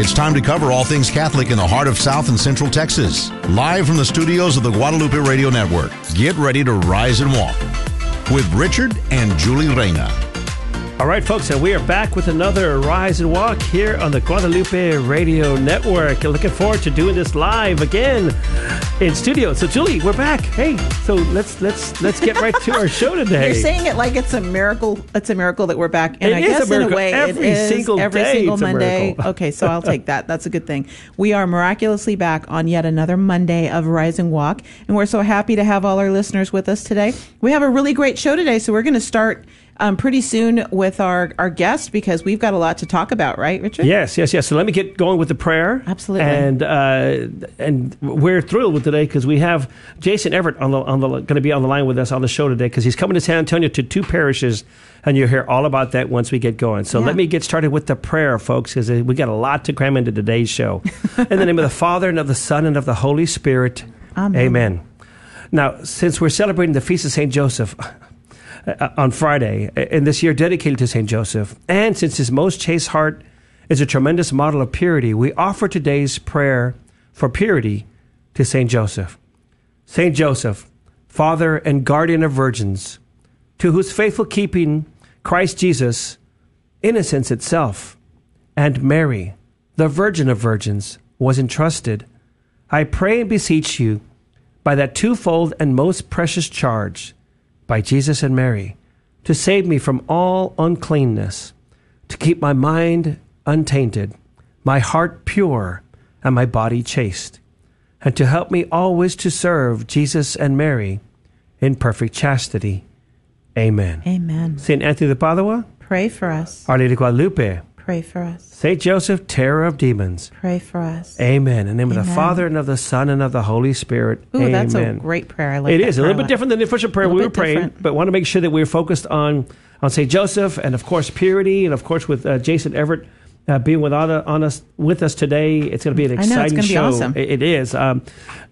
It's time to cover all things Catholic in the heart of South and Central Texas. Live from the studios of the Guadalupe Radio Network, get ready to rise and walk with Richard and Julie Reyna. All right, folks, and we are back with another Rise and Walk here on the Guadalupe Radio Network. Looking forward to doing this live again in studio. So, Julie, we're back. Hey, so let's let's let's get right to our show today. You're saying it like it's a miracle. It's a miracle that we're back, It and I is a guess in a way Every it is single every day single Monday. Okay, so I'll take that. That's a good thing. We are miraculously back on yet another Monday of Rise and Walk, and we're so happy to have all our listeners with us today. We have a really great show today, so we're going to start. Um, pretty soon with our, our guest because we've got a lot to talk about, right, Richard? Yes, yes, yes. So let me get going with the prayer. Absolutely. And uh, and we're thrilled with today because we have Jason Evert on the on the going to be on the line with us on the show today because he's coming to San Antonio to two parishes, and you'll hear all about that once we get going. So Yeah. let me get started with the prayer, folks, because we got a lot to cram into today's show. In the name of the Father and of the Son and of the Holy Spirit. Amen. Amen. Now, since we're celebrating the feast of Saint Joseph uh, on Friday, in this year dedicated to St. Joseph. And since his most chaste heart is a tremendous model of purity, we offer today's prayer for purity to St. Joseph. St. Joseph, Father and guardian of virgins, to whose faithful keeping Christ Jesus, innocence itself, and Mary, the Virgin of Virgins, was entrusted, I pray and beseech you, by that twofold and most precious charge, by Jesus and Mary, to save me from all uncleanness, to keep my mind untainted, my heart pure, and my body chaste, and to help me always to serve Jesus and Mary in perfect chastity. Amen. Amen. Saint Anthony of Padua, Pray for us. Our Lady Guadalupe, Pray for us. Saint Joseph, terror of demons. Pray for us. Amen. In the name of the Father and of the Son and of the Holy Spirit. Ooh, Amen. that's a great prayer. I like It is a little bit different than the official prayer we were praying, different. but want to make sure that we're focused on on Saint Joseph and of course purity, and of course with uh, Jason Evert uh, being with on, on us with us today. It's going to be an exciting I know, it's gonna be show. awesome. It- it is. Um,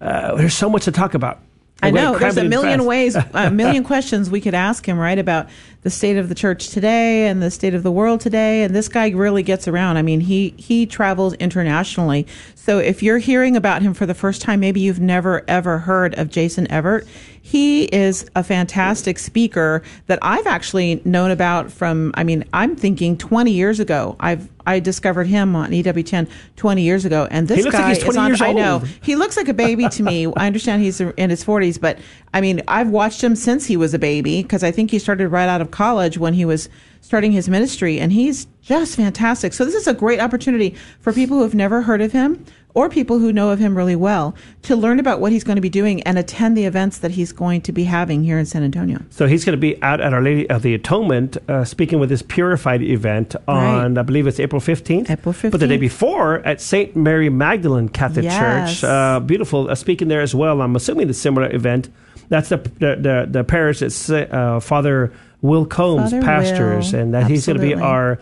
uh, there's so much to talk about. I know. There's a million fast. ways, a million questions we could ask him, right, about the state of the church today and the state of the world today. And this guy really gets around. I mean, he he travels internationally. So if you're hearing about him for the first time, maybe you've never ever heard of Jason Evert. He is a fantastic speaker that I've actually known about from. I mean, I'm thinking 20 years ago. I've I discovered him on EWTN 20 years ago, and this He looks like guy he's is 20 on. I know he looks like a baby to me. I understand he's in his 40s, but I mean, I've watched him since he was a baby because I think he started right out of college when he was starting his ministry, and he's just fantastic. So, this is a great opportunity for people who have never heard of him or people who know of him really well to learn about what he's going to be doing and attend the events that he's going to be having here in San Antonio. So he's going to be out at Our Lady of the Atonement, uh, speaking with this Purified event on, Right. I believe it's April 15th. April But the day before at St. Mary Magdalene Catholic Yes. Church, uh, beautiful, uh, speaking there as well. I'm assuming it's a similar event. That's the the, the, the parish that uh, Father Will Combs Father pastors, Will, and that he's going to be our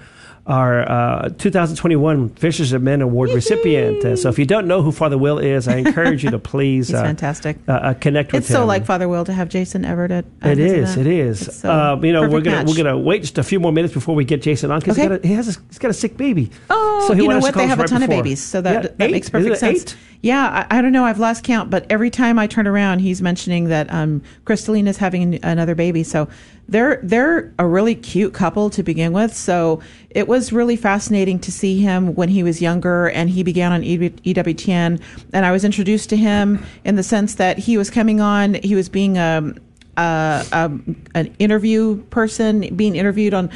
our uh, 2021 Fishers of Men Award recipient. Uh, so if you don't know who Father Will is, I encourage you to please He's uh, fantastic. uh, uh, connect with It's him. It's so like Father Will to have Jason Evert at. It is. It is. So uh, you know, we're gonna match. we're gonna wait just a few more minutes before we get Jason on because Okay. he has a, he's got a sick baby. Oh, So you know wanted us to what? They have a ton before. of babies, so that Yeah, that eight? makes perfect sense. eight? Yeah, I, I don't know. I've lost count, but every time I turn around, he's mentioning that um, is having another baby. So they're they're a really cute couple to begin with. So it was really fascinating to see him when he was younger, and he began on EWTN, and I was introduced to him in the sense that he was coming on. He was being um, uh, um, an interview person, being interviewed on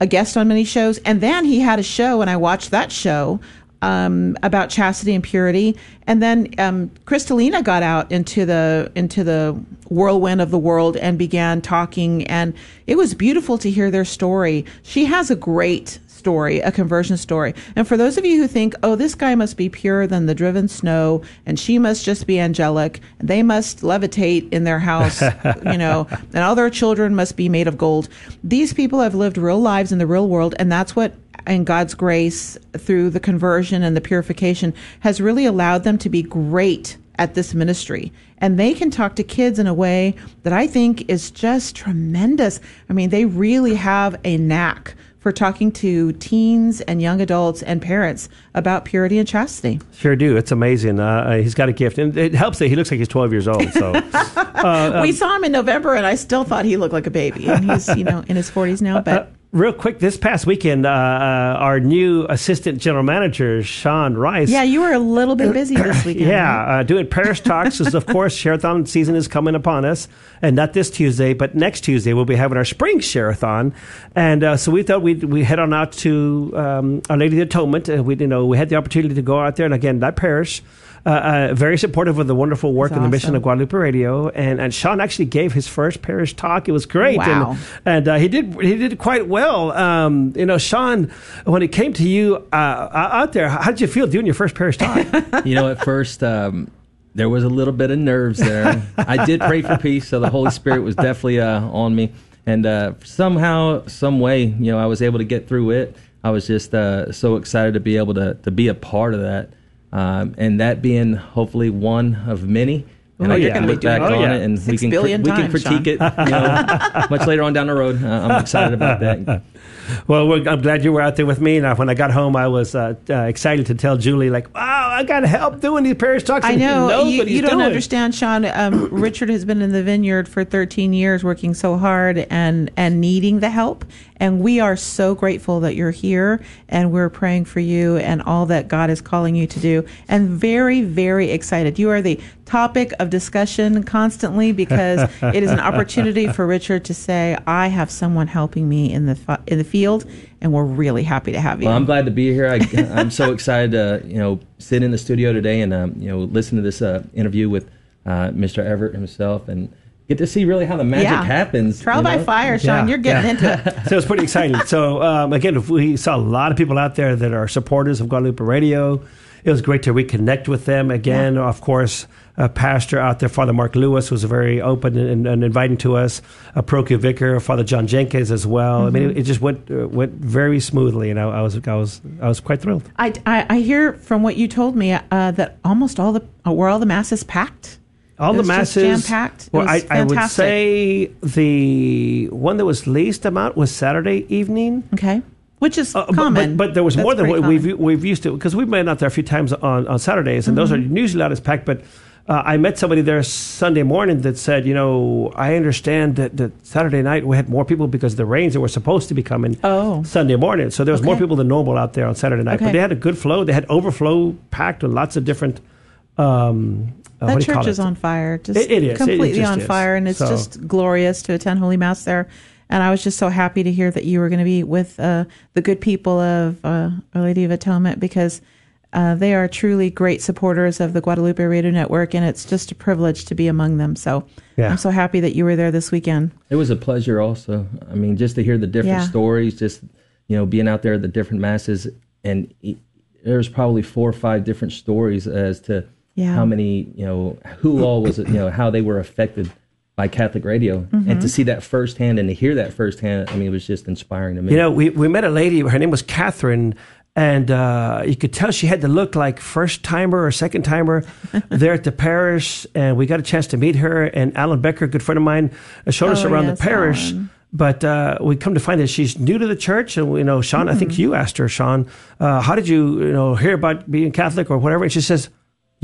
a guest on many shows, and then he had a show, and I watched that show um, about chastity and purity, and then um, Crystalina got out into the into the whirlwind of the world and began talking, and it was beautiful to hear their story. She has a great story, a conversion story. And for those of you who think, oh, this guy must be purer than the driven snow, and she must just be angelic, and they must levitate in their house, you know, and all their children must be made of gold. These people have lived real lives in the real world, and that's what and God's grace through the conversion and the purification has really allowed them to be great at this ministry. And they can talk to kids in a way that I think is just tremendous. I mean, they really have a knack for talking to teens and young adults and parents about purity and chastity. Sure do. It's amazing. Uh, uh he's got a gift, and it helps that he looks like he's 12 years old. So uh, we um, saw him in November, and I still thought he looked like a baby, and he's you know in his 40s now. But uh, real quick, this past weekend, uh, uh, our new assistant general manager, Sean Rice. Yeah, you were a little bit busy this weekend. yeah, right? uh, doing parish talks because, of course, Share-a-thon season is coming upon us. And not this Tuesday, but next Tuesday, we'll be having our spring Share-a-thon. And uh, so we thought we'd we head on out to um, Our Lady of the Atonement. we, you know, we had the opportunity to go out there. And again, that parish uh, uh, very supportive of the wonderful work That's and awesome. the mission of Guadalupe Radio. And, and Sean actually gave his first parish talk. It was great. Wow. And, and uh, he did he did quite well. Um, you know, Sean, when it came to you uh, out there, how did you feel doing your first parish talk? you know, at first. Um, there was a little bit of nerves there. I did pray for peace, so the Holy Spirit was definitely uh, on me. And uh, somehow, some way, you know, I was able to get through it. I was just uh, so excited to be able to to be a part of that um, and that being hopefully one of many. And oh, I get to look back oh, on yeah. it, and Six we can we times, can critique Sean. it you know, much later on down the road. Uh, I'm excited about that. Well, I'm glad you were out there with me. And when I got home, I was uh, uh, excited to tell Julie, like, wow, I got to help doing these parish talks. I know. You, you, don't doing. understand, Sean. Um, Richard has been in the vineyard for 13 years, working so hard and, and needing the help. And we are so grateful that you're here and we're praying for you and all that God is calling you to do. And very, very excited. You are the topic of discussion constantly because it is an opportunity for Richard to say, I have someone helping me in the, in the field and we're really happy to have you. Well, I'm glad to be here. I, am so excited to, you know, sit in the studio today and, um, you know, listen to this uh, interview with uh, Mr. Evert himself and, get to see really how the magic yeah. happens. Trial by know? fire, Sean. Yeah. You're getting yeah. into it. so it's pretty exciting. So um, again, we saw a lot of people out there that are supporters of Guadalupe Radio. It was great to reconnect with them again. Of course, a pastor out there, Father Mark Lewis, was very open and, and inviting to us. A parochial vicar, Father John Jenkins, as well. Mm-hmm. I mean, it, mm-hmm. it, just went uh, went very smoothly, and I, I, was I was I was quite thrilled. I, I, I hear from what you told me uh, that almost all the uh, were all the masses packed. All it the masses jam packed. Well, I, I, would say the one that was least amount was Saturday evening. Okay. Which is uh, common, but, but, there was That's more than what we've we've used to because we've been out there a few times on, on Saturdays, and mm-hmm. those are usually not as packed. But uh, I met somebody there Sunday morning that said, you know, I understand that, that Saturday night we had more people because the rains that were supposed to be coming oh. Sunday morning. So there was okay. more people than normal out there on Saturday night. Okay. But they had a good flow. They had overflow packed with lots of different um, uh, that church is on fire. Just it, it is completely it on is. fire, and it's so. just glorious to attend Holy Mass there. And I was just so happy to hear that you were going to be with uh, the good people of uh, Our Lady of Atonement because uh, they are truly great supporters of the Guadalupe Radio Network, and it's just a privilege to be among them. So yeah. I'm so happy that you were there this weekend. It was a pleasure, also. I mean, just to hear the different yeah. stories, just you know, being out there at the different masses, and there's probably four or five different stories as to yeah. how many, you know, who all was, you know, how they were affected by Catholic radio. Mm-hmm. And to see that firsthand and to hear that firsthand, I mean, it was just inspiring to me. You know, we, we met a lady, her name was Catherine, and uh, you could tell she had to look like first timer or second timer there at the parish. And we got a chance to meet her. And Alan Becker, a good friend of mine, showed oh, us around yes, the parish. Alan. But uh, we come to find that she's new to the church, and you know, Sean. Mm-hmm. I think mm-hmm. you asked her, Sean, uh, how did you, you know, hear about being Catholic or whatever? And she says,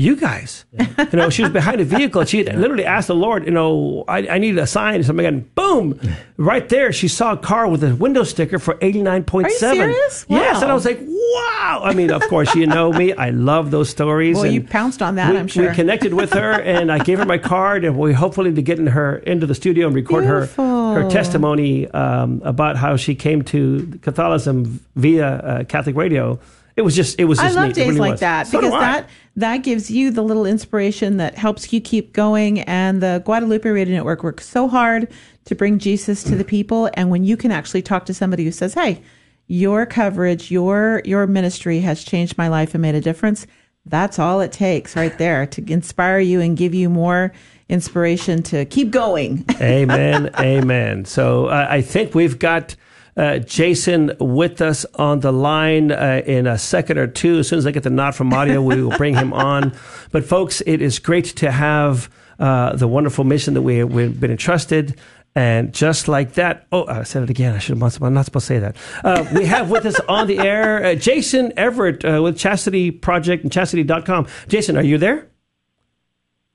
you guys. Yeah. You know, she was behind a vehicle. She yeah. literally asked the Lord, you know, I, I need a sign. And something, and boom, right there, she saw a car with a window sticker for eighty nine point seven. Yes, wow. and I was like, wow. I mean, of course, you know me. I love those stories. Well, you pounced on that. We, I'm sure. We connected with her, and I gave her my card, and we hopefully to get in her into the studio and record Beautiful. her her testimony um, about how she came to Catholicism via uh, Catholic radio it was just it was. Just I love neat. days really like was. that so because that that gives you the little inspiration that helps you keep going. And the Guadalupe Radio Network works so hard to bring Jesus to the people. And when you can actually talk to somebody who says, "Hey, your coverage, your your ministry has changed my life and made a difference," that's all it takes right there to inspire you and give you more inspiration to keep going. amen. Amen. So uh, I think we've got uh, Jason with us on the line uh, in a second or two. As soon as I get the nod from audio, we will bring him on. But folks, it is great to have uh, the wonderful mission that we, we've been entrusted. And just like that, oh, I said it again. I should. I'm not supposed to say that. Uh, we have with us on the air uh, Jason Evert with Chastity Project and Chastity.com. Jason, are you there?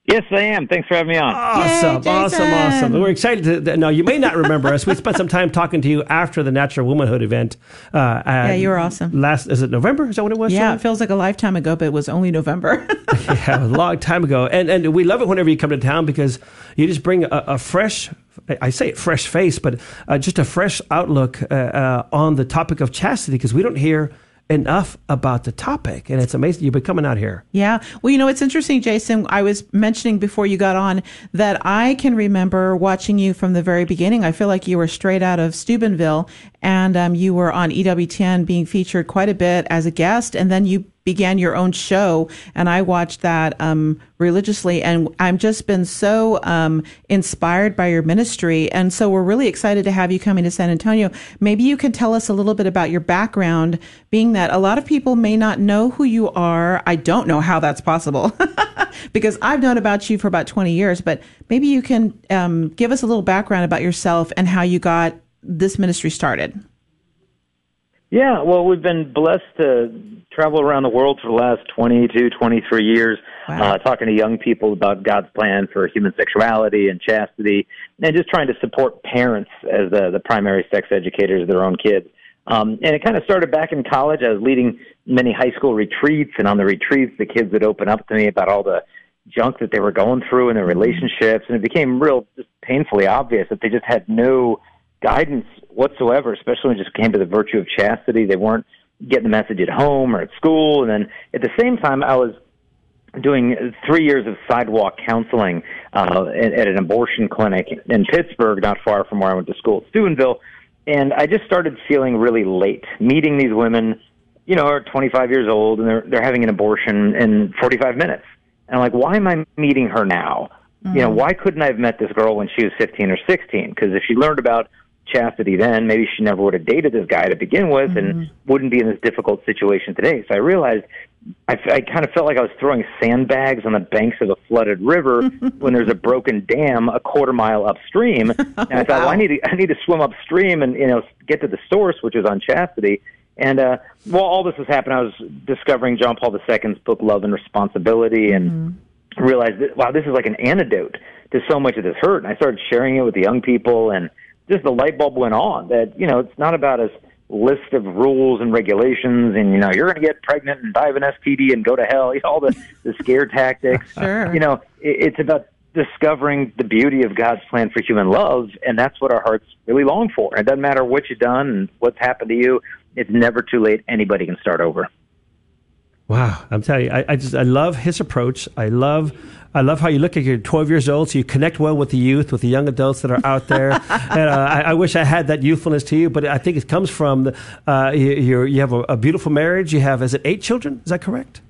Yes, I am. Thanks for having me on. Awesome, Yay, awesome, awesome. We're excited to. No, you may not remember us. We spent some time talking to you after the Natural Womanhood event. Uh, yeah, you were awesome. Last is it November? Is that what it was? Yeah, it feels like a lifetime ago, but it was only November. yeah, a long time ago. And and we love it whenever you come to town because you just bring a, a fresh I say it fresh face, but uh, just a fresh outlook uh, uh, on the topic of chastity because we don't hear enough about the topic. And it's amazing you've been coming out here. Yeah. Well, you know, it's interesting, Jason. I was mentioning before you got on that I can remember watching you from the very beginning. I feel like you were straight out of Steubenville and um, you were on EWTN being featured quite a bit as a guest. And then you began your own show, and I watched that um, religiously. And I've just been so um, inspired by your ministry, and so we're really excited to have you coming to San Antonio. Maybe you can tell us a little bit about your background, being that a lot of people may not know who you are. I don't know how that's possible. because I've known about you for about 20 years, but maybe you can um, give us a little background about yourself and how you got this ministry started. Yeah, well, we've been blessed to travel around the world for the last 22, 23 years, wow. uh, talking to young people about God's plan for human sexuality and chastity, and just trying to support parents as the, the primary sex educators of their own kids. Um, and it kind of started back in college. I was leading many high school retreats, and on the retreats, the kids would open up to me about all the junk that they were going through in their relationships, and it became real, just painfully obvious that they just had no guidance whatsoever, especially when it just came to the virtue of chastity. They weren't getting the message at home or at school. And then at the same time, I was doing three years of sidewalk counseling uh, at, at an abortion clinic in Pittsburgh, not far from where I went to school at Steubenville. And I just started feeling really late, meeting these women, you know, are 25 years old and they're they're having an abortion in 45 minutes. And I'm like, why am I meeting her now? Mm-hmm. You know, mm. why couldn't I have met this girl when she was 15 or 16? Because if she learned about chastity then, maybe she never would have dated this guy to begin with mm-hmm. and wouldn't be in this difficult situation today. So I realized I, I kind of felt like I was throwing sandbags on the banks of a flooded river when there's a broken dam a quarter mile upstream. And I thought, wow. well, I need to, I need to swim upstream and you know get to the source, which is on chastity. And uh, while all this was happening, I was discovering John Paul II's book, Love and Responsibility, and mm-hmm. realized that wow, this is like an antidote to so much of this hurt. And I started sharing it with the young people and just the light bulb went on that you know it's not about a list of rules and regulations and you know you're going to get pregnant and die of an STD and go to hell you know, all the the scare tactics. Sure. you know it, it's about discovering the beauty of God's plan for human love and that's what our hearts really long for. It doesn't matter what you've done and what's happened to you it's never too late anybody can start over wow i'm telling you i, I just i love his approach i love I love how you look at you're 12 years old, so you connect well with the youth, with the young adults that are out there. and uh, I, I, wish I had that youthfulness to you, but I think it comes from the, uh, you, you have a, a, beautiful marriage. You have, is it eight children? Is that correct?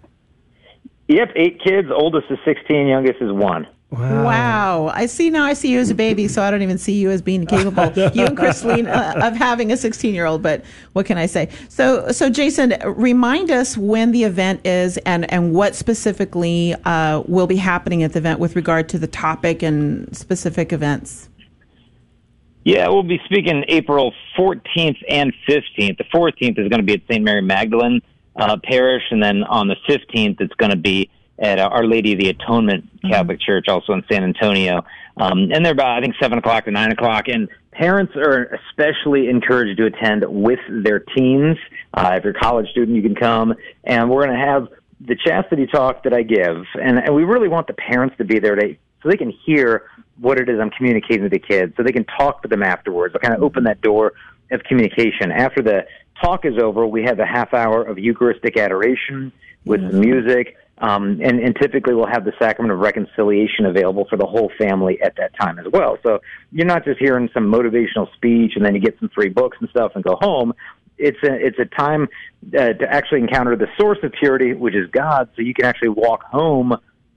Yep, eight kids. Oldest is 16, youngest is one. Wow. wow. I see now I see you as a baby, so I don't even see you as being capable, you and Christine, uh, of having a 16 year old. But what can I say? So, so Jason, remind us when the event is and, and what specifically uh, will be happening at the event with regard to the topic and specific events. Yeah, we'll be speaking April 14th and 15th. The 14th is going to be at St. Mary Magdalene uh, Parish, and then on the 15th, it's going to be at uh, Our Lady of the Atonement mm-hmm. Catholic mm-hmm. Church, also in San Antonio. Um, and they're about, I think, 7 o'clock to 9 o'clock. And parents are especially encouraged to attend with their teens. Uh, if you're a college student, you can come. And we're going to have the chastity talk that I give. And, and we really want the parents to be there to, so they can hear what it is I'm communicating to the kids, so they can talk to them afterwards. I'll kind of open that door of communication. After the talk is over, we have a half hour of Eucharistic adoration with mm-hmm. music um, and, and typically we'll have the sacrament of reconciliation available for the whole family at that time as well. So you're not just hearing some motivational speech and then you get some free books and stuff and go home. It's a it's a time uh, to actually encounter the source of purity, which is God. So you can actually walk home,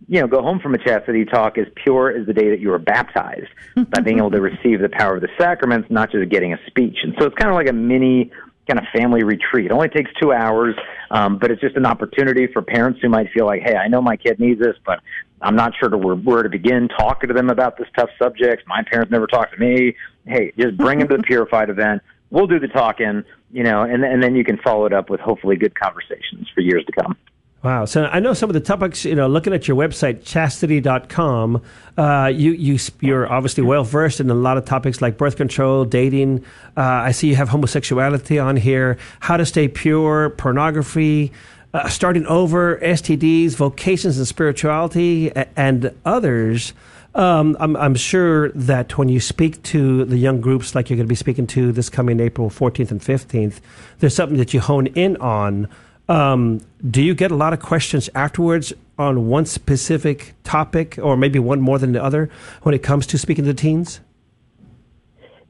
you know, go home from a chastity talk as pure as the day that you were baptized by being able to receive the power of the sacraments, not just getting a speech. And so it's kind of like a mini kind of family retreat. It only takes two hours, um, but it's just an opportunity for parents who might feel like, hey, I know my kid needs this, but I'm not sure to where, where to begin talking to them about this tough subject. My parents never talked to me. Hey, just bring them to the Purified event. We'll do the talking, you know, and, and then you can follow it up with hopefully good conversations for years to come. Wow. So I know some of the topics, you know, looking at your website, chastity.com, uh, you, you, you're obviously well versed in a lot of topics like birth control, dating. Uh, I see you have homosexuality on here, how to stay pure, pornography, uh, starting over, STDs, vocations and spirituality, and others. Um, I'm, I'm, sure that when you speak to the young groups like you're going to be speaking to this coming April 14th and 15th, there's something that you hone in on. Um, do you get a lot of questions afterwards on one specific topic, or maybe one more than the other, when it comes to speaking to teens?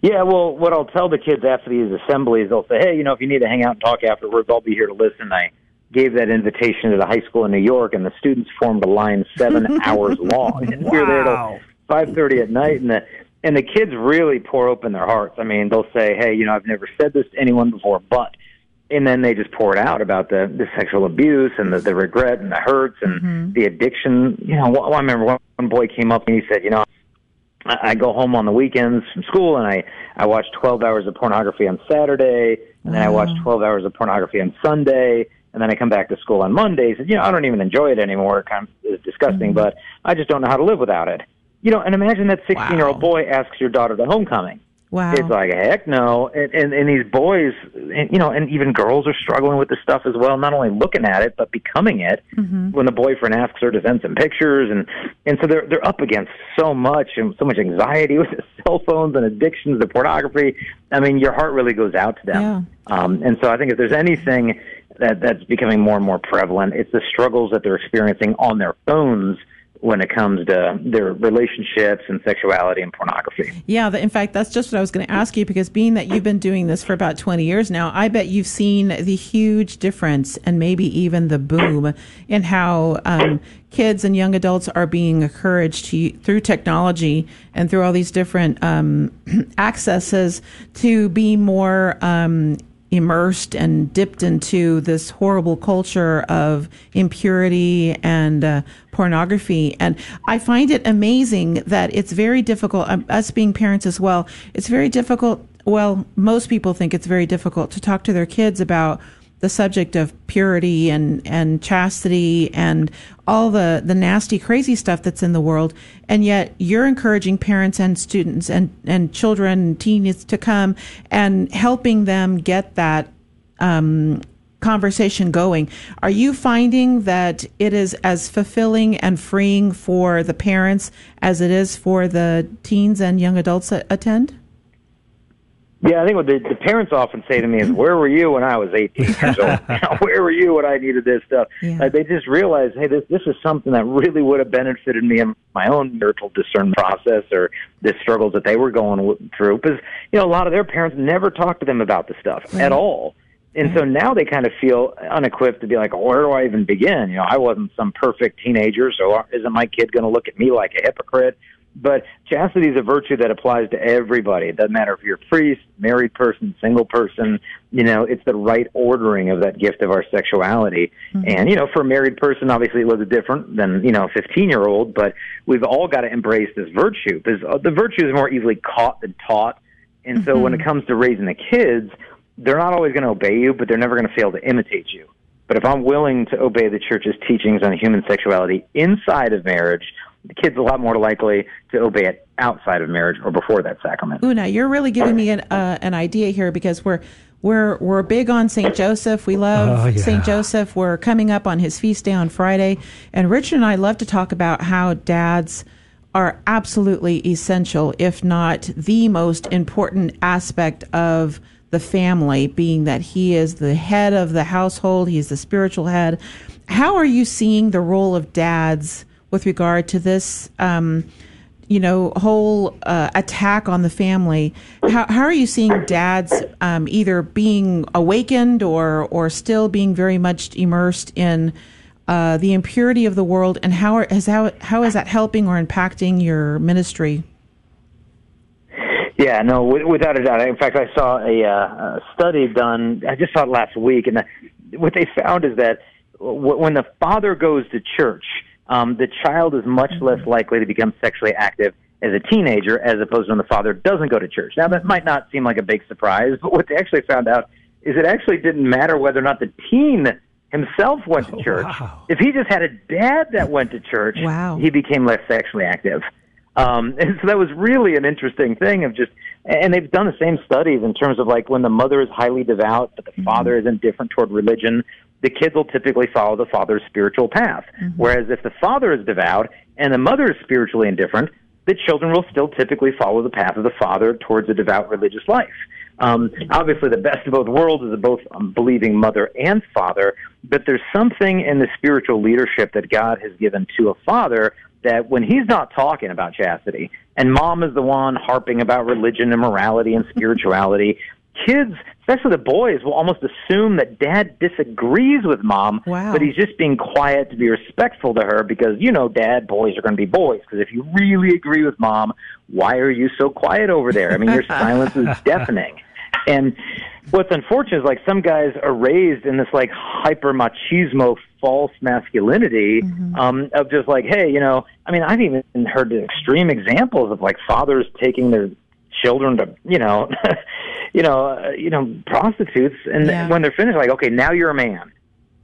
Yeah, well, what I'll tell the kids after these assemblies, they'll say, "Hey, you know, if you need to hang out and talk afterwards, I'll be here to listen." I gave that invitation to the high school in New York, and the students formed a line seven hours long, and wow. we were there till five thirty at night, and the and the kids really pour open their hearts. I mean, they'll say, "Hey, you know, I've never said this to anyone before, but." And then they just pour it out about the the sexual abuse and the, the regret and the hurts and mm-hmm. the addiction. You know, well, I remember one boy came up and he said, you know, I, I go home on the weekends from school and I I watch 12 hours of pornography on Saturday and then I watch 12 hours of pornography on Sunday and then I come back to school on Mondays. And, you know, I don't even enjoy it anymore. It kind of is disgusting, mm-hmm. but I just don't know how to live without it. You know, and imagine that 16 year old boy asks your daughter to homecoming. Wow. It's like heck no, and and, and these boys, and, you know, and even girls are struggling with this stuff as well. Not only looking at it, but becoming it. Mm-hmm. When the boyfriend asks her to send some pictures, and and so they're they're up against so much and so much anxiety with the cell phones and addictions to pornography. I mean, your heart really goes out to them. Yeah. Um, and so I think if there's anything that that's becoming more and more prevalent, it's the struggles that they're experiencing on their phones when it comes to their relationships and sexuality and pornography. Yeah, in fact, that's just what I was going to ask you because being that you've been doing this for about 20 years now, I bet you've seen the huge difference and maybe even the boom in how um, kids and young adults are being encouraged to, through technology and through all these different um, accesses to be more um, immersed and dipped into this horrible culture of impurity and uh, pornography. And I find it amazing that it's very difficult, um, us being parents as well, it's very difficult. Well, most people think it's very difficult to talk to their kids about the subject of purity and, and chastity and all the, the nasty, crazy stuff that's in the world. And yet you're encouraging parents and students and, and children and teens to come and helping them get that um, conversation going. Are you finding that it is as fulfilling and freeing for the parents as it is for the teens and young adults that attend? Yeah, I think what the, the parents often say to me is, "Where were you when I was 18 years old? Where were you when I needed this stuff?" Yeah. Uh, they just realize, hey, this this is something that really would have benefited me in my own marital discernment process or the struggles that they were going through. Because you know, a lot of their parents never talked to them about the stuff right. at all. And so now they kind of feel unequipped to be like, where do I even begin? You know, I wasn't some perfect teenager, so isn't my kid going to look at me like a hypocrite? But chastity is a virtue that applies to everybody. It doesn't matter if you're a priest, married person, single person. You know, it's the right ordering of that gift of our sexuality. Mm-hmm. And you know, for a married person, obviously it was different than you know a 15 year old. But we've all got to embrace this virtue because uh, the virtue is more easily caught than taught. And so mm-hmm. when it comes to raising the kids, they're not always going to obey you, but they're never going to fail to imitate you. But if I'm willing to obey the church's teachings on human sexuality inside of marriage, the kid's a lot more likely to obey it outside of marriage or before that sacrament. Una, you're really giving me an uh, an idea here because we're we're we're big on Saint Joseph. We love oh, yeah. Saint Joseph. We're coming up on his feast day on Friday, and Richard and I love to talk about how dads are absolutely essential, if not the most important aspect of the family, being that he is the head of the household, he's the spiritual head. How are you seeing the role of dads? With regard to this, um, you know, whole uh, attack on the family. How, how are you seeing dads um, either being awakened or or still being very much immersed in uh, the impurity of the world, and how is how how is that helping or impacting your ministry? Yeah, no, without a doubt. In fact, I saw a, uh, study done. I just saw it last week, and what they found is that when the father goes to church, um, the child is much mm-hmm. less likely to become sexually active as a teenager as opposed to when the father doesn't go to church. Now, that might not seem like a big surprise, but what they actually found out is it actually didn't matter whether or not the teen himself went to oh, church. wow. If he just had a dad that went to church, wow. he became less sexually active. Um, and so that was really an interesting thing of just, and they've done the same studies in terms of like when the mother is highly devout, but the mm-hmm. father is indifferent toward religion, the kids will typically follow the father's spiritual path. Mm-hmm. Whereas if the father is devout and the mother is spiritually indifferent, the children will still typically follow the path of the father towards a devout religious life. Um, obviously, the best of both worlds is a both um, believing mother and father, but there's something in the spiritual leadership that God has given to a father that when he's not talking about chastity, and mom is the one harping about religion and morality and spirituality, kids, especially the boys, will almost assume that dad disagrees with mom, wow. but he's just being quiet to be respectful to her because, you know, dad, boys are going to be boys. Because if you really agree with mom, why are you so quiet over there? I mean, your silence is deafening. And what's unfortunate is like some guys are raised in this like hyper machismo false masculinity mm-hmm. um, of just like, hey, you know, I mean, I've even heard extreme examples of like fathers taking their children to, you know, you know, uh, you know, prostitutes, and yeah. when they're finished, like, okay, now you're a man.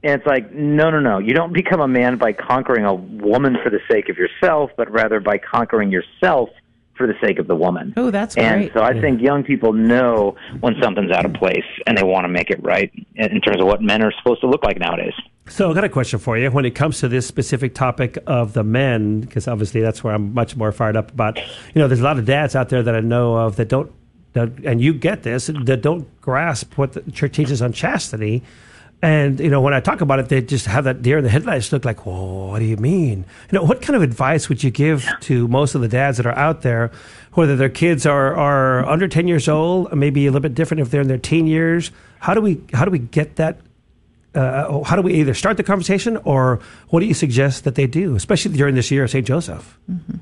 And it's like, no, no, no. You don't become a man by conquering a woman for the sake of yourself, but rather by conquering yourself for the sake of the woman. Oh, that's great. and so I think young people know when something's out of place and they want to make it right in terms of what men are supposed to look like nowadays. So, I got a question for you. When it comes to this specific topic of the men, because obviously that's where I'm much more fired up about. You know, there's a lot of dads out there that I know of that don't, that, and you get this, that don't grasp what the church teaches on chastity. And you know, when I talk about it, they just have that deer in the headlights look like, "Whoa, what do you mean?" You know, what kind of advice would you give to most of the dads that are out there, whether their kids are are under ten years old, maybe a little bit different if they're in their teen years? How do we how do we get that? Uh, how do we either start the conversation, or what do you suggest that they do, especially during this year of St. Joseph? Mm-hmm.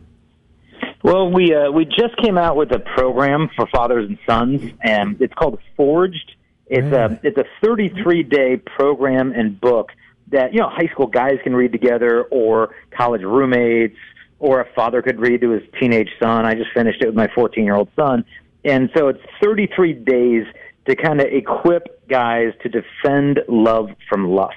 Well, we uh, we just came out with a program for fathers and sons, and it's called Forged it's a it's a 33 day program and book that you know high school guys can read together, or college roommates, or a father could read to his teenage son. I just finished it with my 14 year old son, and so it's 33 days to kind of equip guys to defend love from lust.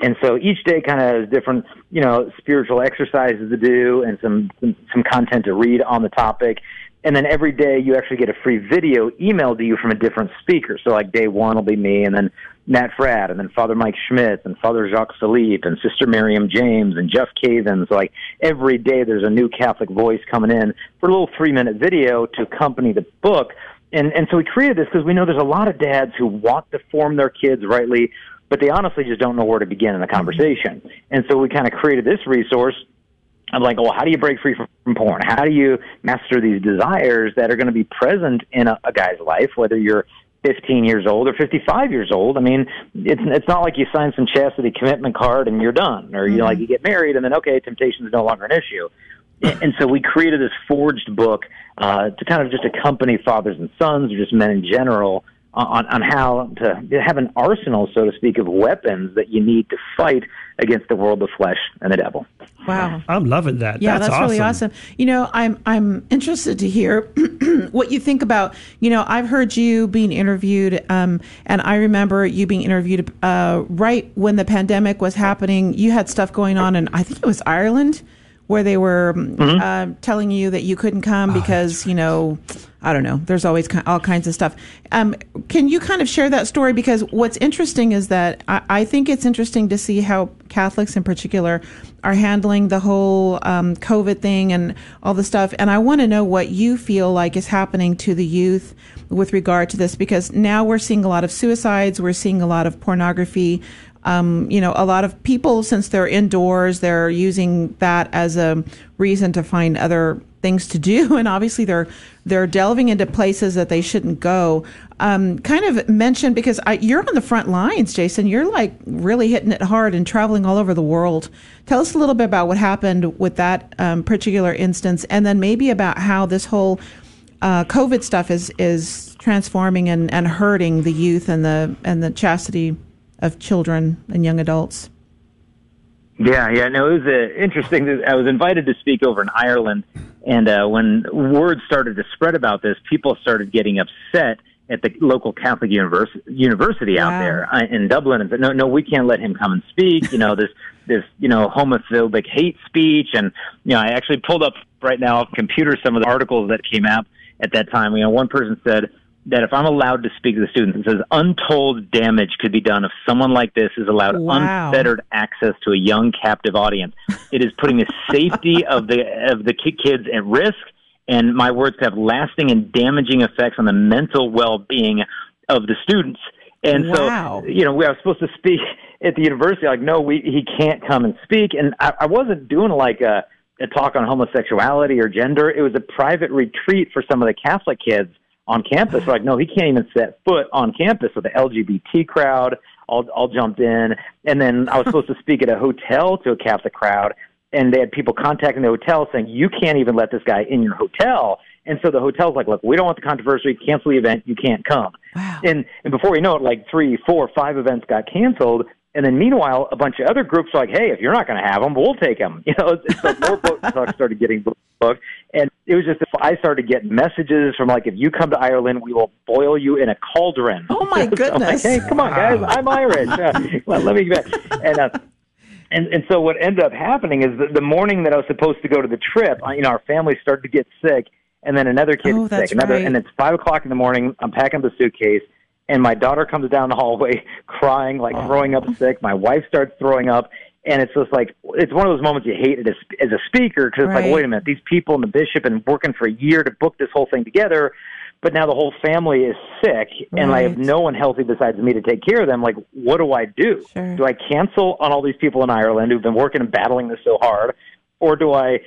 And so each day kind of has different, you know, spiritual exercises to do and some, some some content to read on the topic and then every day you actually get a free video emailed to you from a different speaker. So like day one will be me, and then Matt Fradd, and then Father Mike Schmitz, and Father Jacques Philippe, and Sister Miriam James, and Jeff Cavins. So like every day there's a new Catholic voice coming in for a little three minute video to accompany the book. And and so we created this because we know there's a lot of dads who want to form their kids rightly, but they honestly just don't know where to begin in the conversation. And so we kind of created this resource I'm like, well, how do you break free from porn? How do you master these desires that are going to be present in a, a guy's life, whether you're 15 years old or 55 years old? I mean, it's it's not like you sign some chastity commitment card and you're done, or you know, like mm-hmm. you get married and then okay, temptation is no longer an issue. And so we created this forged book uh, to kind of just accompany fathers and sons, or just men in general, on, on how to have an arsenal, so to speak, of weapons that you need to fight against the world of flesh and the devil. Wow, I'm loving that. Yeah, that's, that's awesome. really awesome. You know, I'm I'm interested to hear what you think about. You know, I've heard you being interviewed, um, and I remember you being interviewed uh, right when the pandemic was happening. You had stuff going on, and I think it was Ireland where they were mm-hmm. uh, telling you that you couldn't come oh, because right. you know I don't know. There's always all kinds of stuff. Um, can you kind of share that story? Because what's interesting is that I, I, think it's interesting to see how Catholics in particular are handling the whole um, COVID thing and all the stuff. And I want to know what you feel like is happening to the youth with regard to this, because now we're seeing a lot of suicides, we're seeing a lot of pornography. Um, you know, a lot of people, since they're indoors, they're using that as a reason to find other things to do, and obviously they're they're delving into places that they shouldn't go. Um, kind of mention because I, you're on the front lines, Jason. You're like really hitting it hard and traveling all over the world. Tell us a little bit about what happened with that um, particular instance, and then maybe about how this whole uh, COVID stuff is is transforming and, and hurting the youth and the and the chastity of children and young adults. Yeah, yeah, no, it was uh, interesting. I was invited to speak over in Ireland, and uh, when word started to spread about this, people started getting upset at the local Catholic university, university wow. out there uh, in Dublin, and said, "No, no, we can't let him come and speak." You know, this this you know homophobic hate speech, and you know, I actually pulled up right now off computer some of the articles that came out at that time. You know, one person said that if I'm allowed to speak to the students, it says untold damage could be done if someone like this is allowed wow. unfettered access to a young captive audience. It is putting the safety of the of the kids at risk, and my words have lasting and damaging effects on the mental well-being of the students. And wow. so, you know, we are supposed to speak at the university. Like, no, we he can't come and speak. And I, I wasn't doing like a a talk on homosexuality or gender. It was a private retreat for some of the Catholic kids on campus. We're like, no, he can't even set foot on campus with the LGBT crowd. All, all jumped in. And then I was supposed to speak at a hotel to a Catholic crowd. And they had people contacting the hotel saying, you can't even let this guy in your hotel. And so the hotel's like, look, we don't want the controversy. Cancel the event. You can't come. Wow. And, and before we know it, like three, four, five events got canceled. And then meanwhile, a bunch of other groups are like, hey, if you're not going to have them, we'll take them. You know, so more book talks started getting booked. And it was just, I started getting messages from like, if you come to Ireland, we will boil you in a cauldron. Oh my goodness. so like, hey, come on, guys, I'm Irish. Uh, well, let me get And, uh, and and so what ended up happening is the, the morning that I was supposed to go to the trip, I, you know, our family started to get sick, and then another kid oh, sick, another, right. and it's five o'clock in the morning. I'm packing up the suitcase, and my daughter comes down the hallway crying, like oh. throwing up sick. My wife starts throwing up, and it's just like it's one of those moments you hate it as, as a speaker because it's right. like, wait a minute, these people and the bishop and working for a year to book this whole thing together, but now the whole family is sick, right. and I have no one healthy besides me to take care of them. Like, what do I do? Sure. Do I cancel on all these people in Ireland who've been working and battling this so hard, or do I?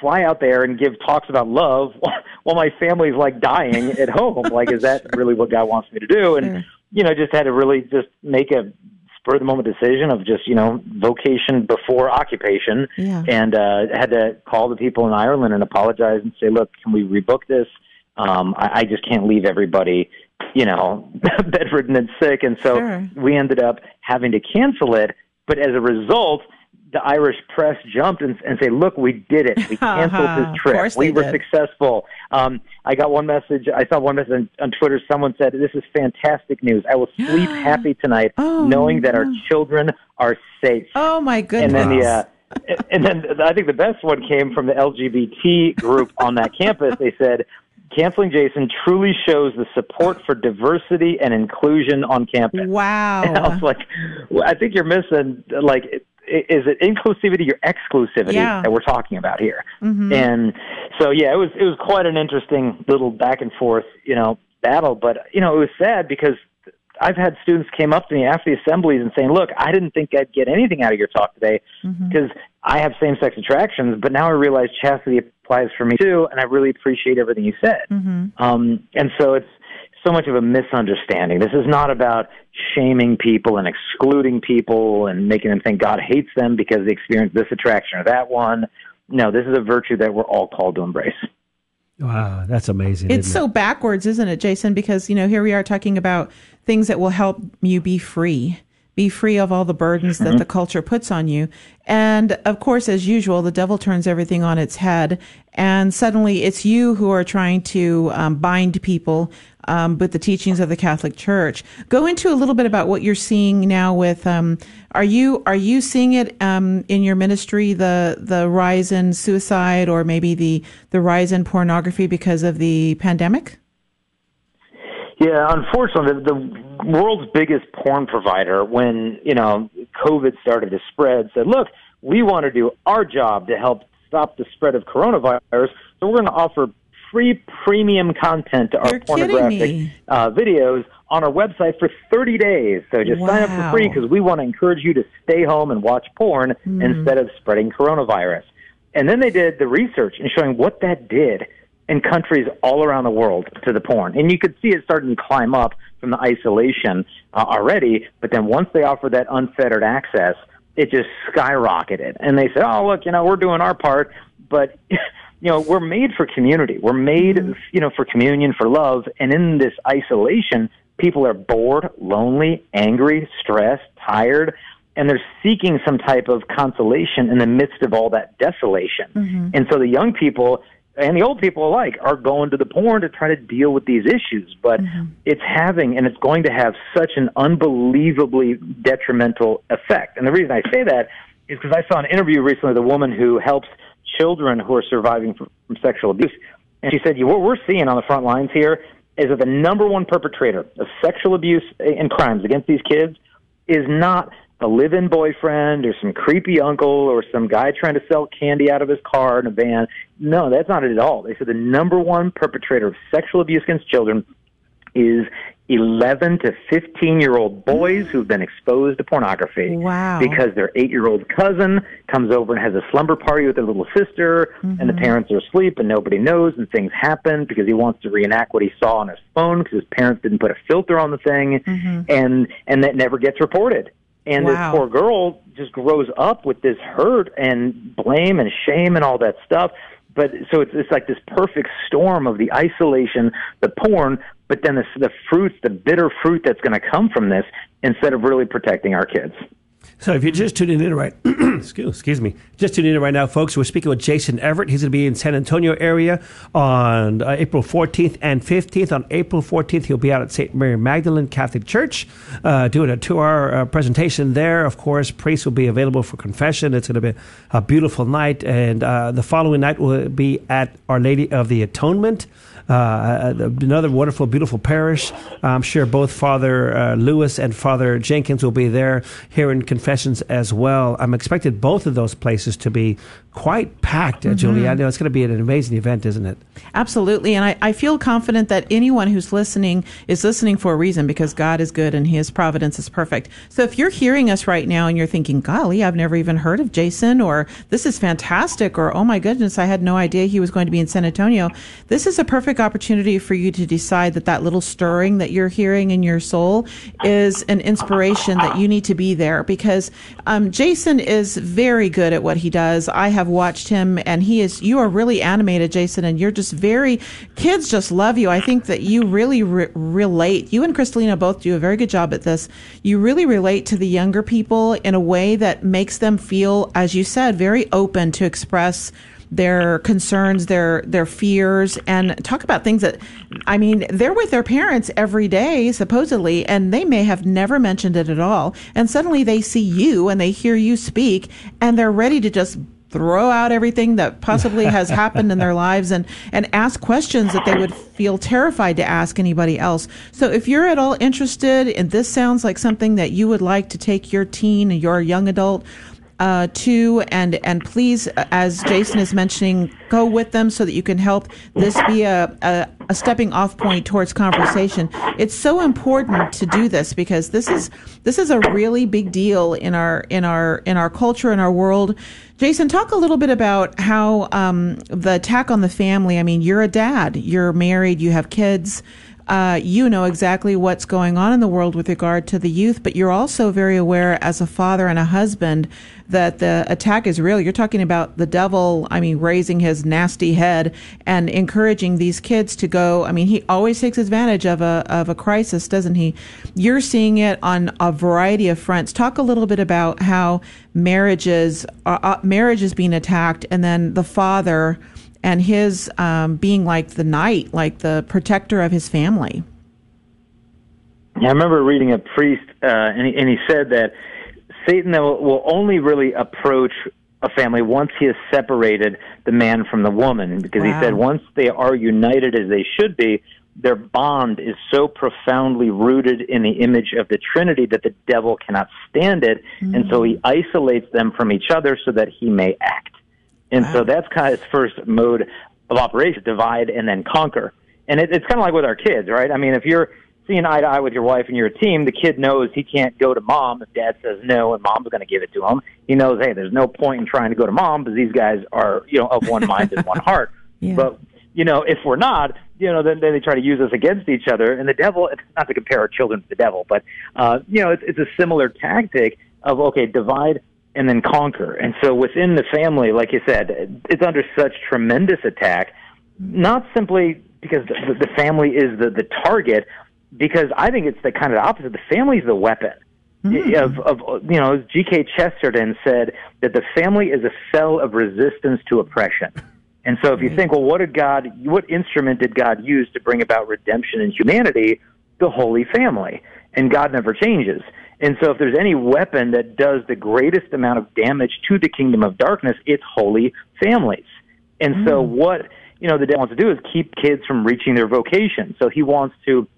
Fly out there and give talks about love while my family's like dying at home. like, is that really what God wants me to do? And sure. you know, just had to really just make a spur of the moment decision of just you know vocation before occupation, yeah. and uh, had to call the people in Ireland and apologize and say, look, can we rebook this? Um, I, I just can't leave everybody, you know, bedridden and sick, and so sure. we ended up having to cancel it. But as a result, the Irish press jumped and, and say, "Look, we did it. We canceled his trip. We were did. successful." Um, I got one message. I saw one message on, on Twitter. Someone said, "This is fantastic news. I will sleep happy tonight, oh, knowing that our children are safe." Oh my goodness! And then the. Uh, and then I think the best one came from the LGBT group on that campus. They said, canceling Jason truly shows the support for diversity and inclusion on campus. Wow. And I was like, well, I think you're missing, like, is it inclusivity or exclusivity yeah. that we're talking about here? Mm-hmm. And so, yeah, it was it was quite an interesting little back and forth, you know, battle. But you know, it was sad because I've had students came up to me after the assemblies and saying, "Look, I didn't think I'd get anything out of your talk today because mm-hmm. I have same-sex attractions, but now I realize chastity applies for me too, and I really appreciate everything you said." Mm-hmm. Um, and so it's so much of a misunderstanding. This is not about shaming people and excluding people and making them think God hates them because they experience this attraction or that one. No, this is a virtue that we're all called to embrace. Wow, that's amazing. It's so it? backwards, isn't it, Jason? Because, you know, here we are talking about things that will help you be free, be free of all the burdens mm-hmm. that the culture puts on you. And of course, as usual, the devil turns everything on its head. And suddenly it's you who are trying to um, bind people um, with the teachings of the Catholic Church. Go into a little bit about what you're seeing now with. Um, are you are you seeing it um, in your ministry the the rise in suicide or maybe the the rise in pornography because of the pandemic? Yeah, unfortunately, the, the world's biggest porn provider, when you know COVID started to spread, said, "Look, we want to do our job to help stop the spread of coronavirus, so we're going to offer free premium content to our You're pornographic uh, videos on our website for 30 days. So just wow. sign up for free because we want to encourage you to stay home and watch porn mm. instead of spreading coronavirus. And then they did the research and showing what that did in countries all around the world to the porn. And you could see it starting to climb up from the isolation uh, already, but then once they offered that unfettered access, it just skyrocketed. And they said, oh, look, you know, we're doing our part, but you know, we're made for community. We're made, mm-hmm. you know, for communion, for love. And in this isolation, people are bored, lonely, angry, stressed, tired, and they're seeking some type of consolation in the midst of all that desolation. Mm-hmm. And so the young people and the old people alike are going to the porn to try to deal with these issues. But mm-hmm. it's having, and it's going to have such an unbelievably detrimental effect. And the reason I say that is because I saw an interview recently with a woman who helps children who are surviving from, from sexual abuse. And she said, what we're seeing on the front lines here is that the number one perpetrator of sexual abuse and crimes against these kids is not a live-in boyfriend or some creepy uncle or some guy trying to sell candy out of his car in a van. No, that's not it at all. They said the number one perpetrator of sexual abuse against children is 11 to 15 year old boys who've been exposed to pornography. Wow. Because their eight year old cousin comes over and has a slumber party with their little sister, mm-hmm. and the mm-hmm. parents are asleep and nobody knows, and things happen because he wants to reenact what he saw on his phone because his parents didn't put a filter on the thing, mm-hmm. and, and that never gets reported. And wow. this poor girl just grows up with this hurt and blame and shame and all that stuff. But so it's, it's like this perfect storm of the isolation, the porn, but then the, the fruits, the bitter fruit that's going to come from this instead of really protecting our kids. So if you're just tuning in right, excuse, me, just tuning in right now, folks, we're speaking with Jason Evert. He's going to be in San Antonio area on uh, April 14th and 15th. On April 14th, he'll be out at St. Mary Magdalene Catholic Church uh, doing a two-hour uh, presentation there. Of course, priests will be available for confession. It's going to be a beautiful night, and uh, the following night will be at Our Lady of the Atonement. Uh, another wonderful, beautiful parish. I'm sure both Father uh, Lewis and Father Jenkins will be there hearing confessions as well. I'm expected both of those places to be quite packed, uh, mm-hmm. Julie. I know it's going to be an amazing event, isn't it? Absolutely. And I, I feel confident that anyone who's listening is listening for a reason because God is good and his providence is perfect. So if you're hearing us right now and you're thinking, golly, I've never even heard of Jason, or this is fantastic, or oh my goodness, I had no idea he was going to be in San Antonio, this is a perfect opportunity for you to decide that that little stirring that you're hearing in your soul is an inspiration that you need to be there because um, Jason is very good at what he does. I have have watched him and he is, you are really animated, Jason, and you're just very, kids just love you. I think that you really re- relate. You and Crystalina both do a very good job at this. You really relate to the younger people in a way that makes them feel, as you said, very open to express their concerns, their their fears, and talk about things that, I mean, they're with their parents every day supposedly, and they may have never mentioned it at all, and suddenly they see you and they hear you speak, and they're ready to just throw out everything that possibly has happened in their lives and, and ask questions that they would feel terrified to ask anybody else. So if you're at all interested and this sounds like something that you would like to take your teen, your young adult uh, to and and please, as Jason is mentioning, go with them so that you can help this be a, a, a stepping off point towards conversation. It's so important to do this because this is this is a really big deal in our in our in our culture in our world. Jason, talk a little bit about how um, the attack on the family. I mean, you're a dad, you're married, you have kids uh, you know exactly what's going on in the world with regard to the youth, but you're also very aware as a father and a husband that the attack is real. You're talking about the devil, I mean, raising his nasty head and encouraging these kids to go. I mean, he always takes advantage of a, of a crisis, doesn't he? You're seeing it on a variety of fronts. Talk a little bit about how marriages, uh, uh marriage is being attacked and then the father, and his um, being like the knight, like the protector of his family. I remember reading a priest, uh, and, he, and he said that Satan will, will only really approach a family once he has separated the man from the woman, because wow. he said once they are united as they should be, their bond is so profoundly rooted in the image of the Trinity that the devil cannot stand it, mm-hmm. and so he mm. isolates them from each other so that he may act. And wow. so that's kind of its first mode of operation, divide and then conquer. And it, it's kind of like with our kids, right? I mean, if you're seeing eye to eye with your wife and you're a team, the kid knows he can't go to mom if dad says no and mom's going to give it to him. He knows, hey, there's no point in trying to go to mom because these guys are, you know, of one mind and one heart. Yeah. But, you know, if we're not, you know, then, then they try to use us against each other. And the devil, it's not to compare our children to the devil, but, uh, you know, it's, it's a similar tactic of, okay, divide and then conquer. And so within the family, like you said, it's under such tremendous attack, not simply because the, the family is the, the target, because I think it's the kind of the opposite. The family is the weapon. Mm. Of, of you know, G.K. Chesterton said that the family is a cell of resistance to oppression. And so, if you think, well, what did God, what instrument did God use to bring about redemption in humanity? The Holy Family. And God never changes. And so, if there's any weapon that does the greatest amount of damage to the kingdom of darkness, it's holy families. And mm. so, what you know the devil wants to do is keep kids from reaching their vocation. So he wants to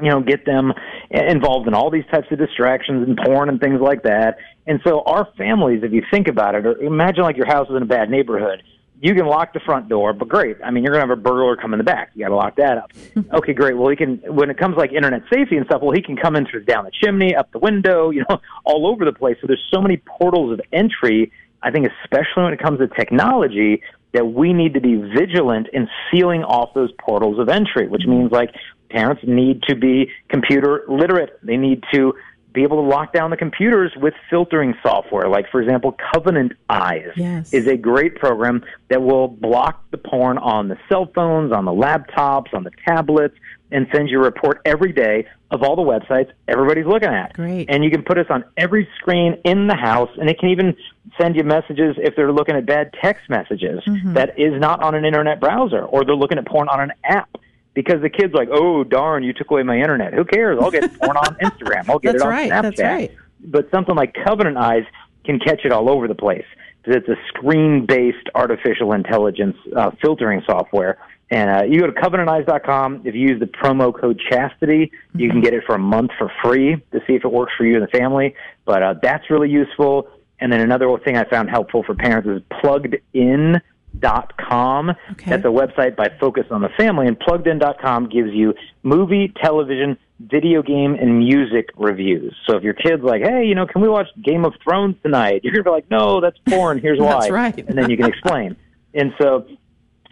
you know, get them involved in all these types of distractions and porn and things like that. And so our families, if you think about it, or imagine like your house is in a bad neighborhood. You can lock the front door, but great. I mean, you're going to have a burglar come in the back. You got to lock that up. okay, great. Well, he can, when it comes like internet safety and stuff, well, he can come in through down the chimney, up the window, you know, all over the place. So there's so many portals of entry. I think especially when it comes to technology, that we need to be vigilant in sealing off those portals of entry, which means like parents need to be computer literate. They need to be able to lock down the computers with filtering software. Like, for example, Covenant Eyes yes. is a great program that will block the porn on the cell phones, on the laptops, on the tablets, and send you a report every day of all the websites everybody's looking at. Great. And you can put us on every screen in the house, and it can even send you messages if they're looking at bad text messages mm-hmm. that is not on an internet browser, or they're looking at porn on an app because the kid's like, "Oh darn, you took away my internet. Who cares? I'll get porn on Instagram. I'll get That's it on right. Snapchat." That's right. But something like Covenant Eyes can catch it all over the place because it's a screen-based artificial intelligence uh, filtering software. And uh, you go to covenanteyes.com. If you use the promo code chastity, mm-hmm. you can get it for a month for free to see if it works for you and the family. But uh, that's really useful. And then another thing I found helpful for parents is plugged in dot com. Okay. That's a website by Focus on the Family, and pluggedin.com gives you movie, television, video game, and music reviews. So if your kid's like, hey, you know, can we watch Game of Thrones tonight? You're to be like, no, that's porn. Here's why. that's right. and then you can explain. And so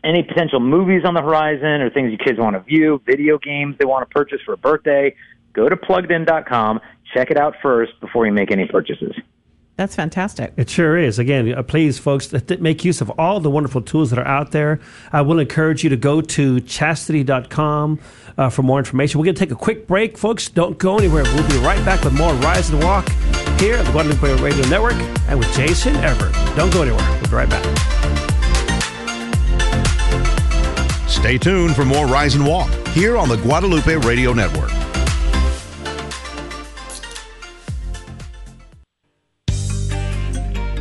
any potential movies on the horizon or things your kids want to view, video games they want to purchase for a birthday, go to pluggedin.com, check it out first before you make any purchases. That's fantastic. It sure is. Again, uh, please, folks, make use of all the wonderful tools that are out there. I will encourage you to go to chastity.com uh, for more information. We're going to take a quick break, folks. Don't go anywhere. We'll be right back with more Rise and Walk here at the Guadalupe Radio Network and with Jason Evert. Don't go anywhere. We'll be right back. Stay tuned for more Rise and Walk here on the Guadalupe Radio Network.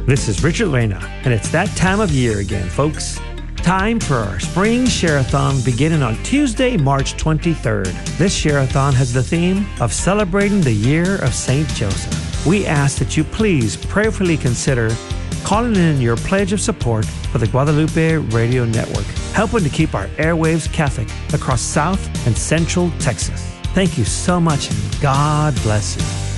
This is Richard Lena, and it's that time of year again, folks. Time for our spring share-a-thon beginning on Tuesday, March 23rd. This share-a-thon has the theme of celebrating the year of St. Joseph. We ask that you please prayerfully consider calling in your pledge of support for the Guadalupe Radio Network, helping to keep our airwaves Catholic across South and Central Texas. Thank you so much, and God bless you.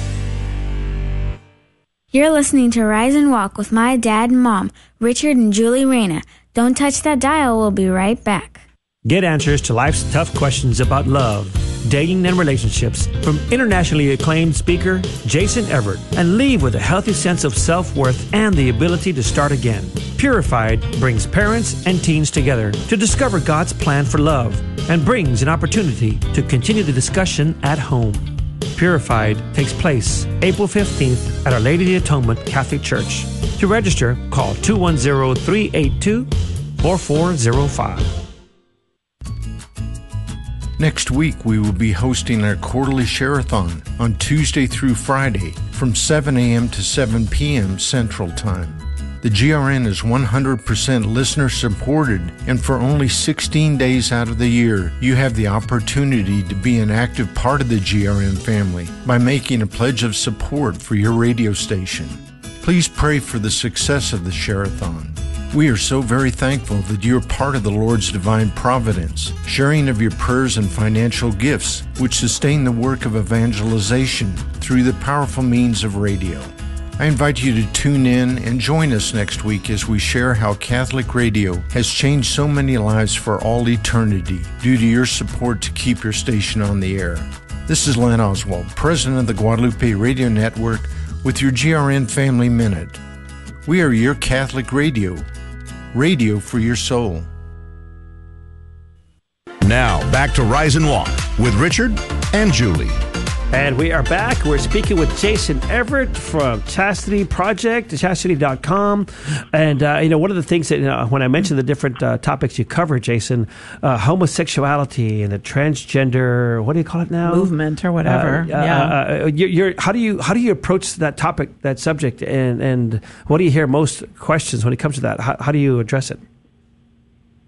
You're listening to Rise and Walk with my dad and mom, Richard and Julie Reyna. Don't touch that dial. We'll be right back. Get answers to life's tough questions about love, dating, and relationships from internationally acclaimed speaker Jason Evert and leave with a healthy sense of self worth and the ability to start again. Purified brings parents and teens together to discover God's plan for love and brings an opportunity to continue the discussion at home. Purified takes place April 15th at Our Lady of the Atonement Catholic Church. To register, call 210 382 4405. Next week, we will be hosting our quarterly share-a-thon on Tuesday through Friday from 7 a.m. to 7 p.m. Central Time. The GRN is 100% listener supported, and for only 16 days out of the year, you have the opportunity to be an active part of the GRN family by making a pledge of support for your radio station. Please pray for the success of the Share-a-thon. We are so very thankful that you're part of the Lord's divine providence, sharing of your prayers and financial gifts, which sustain the work of evangelization through the powerful means of radio. I invite you to tune in and join us next week as we share how Catholic radio has changed so many lives for all eternity due to your support to keep your station on the air. This is Len Oswald, President of the Guadalupe Radio Network, with your GRN Family Minute. We are your Catholic radio, radio for your soul. Now, back to Rise and Walk with Richard and Julie. And we are back. We're speaking with Jason Evert from Chastity Project, chastity.com. And, uh, you know, one of the things that, you know, when I mentioned the different uh, topics you cover, Jason, uh, homosexuality and the transgender, what do you call it now? Movement or whatever. Uh, yeah. Uh, you're, you're, how, do you, how do you approach that topic, that subject? And, and what do you hear most questions when it comes to that? How, how do you address it?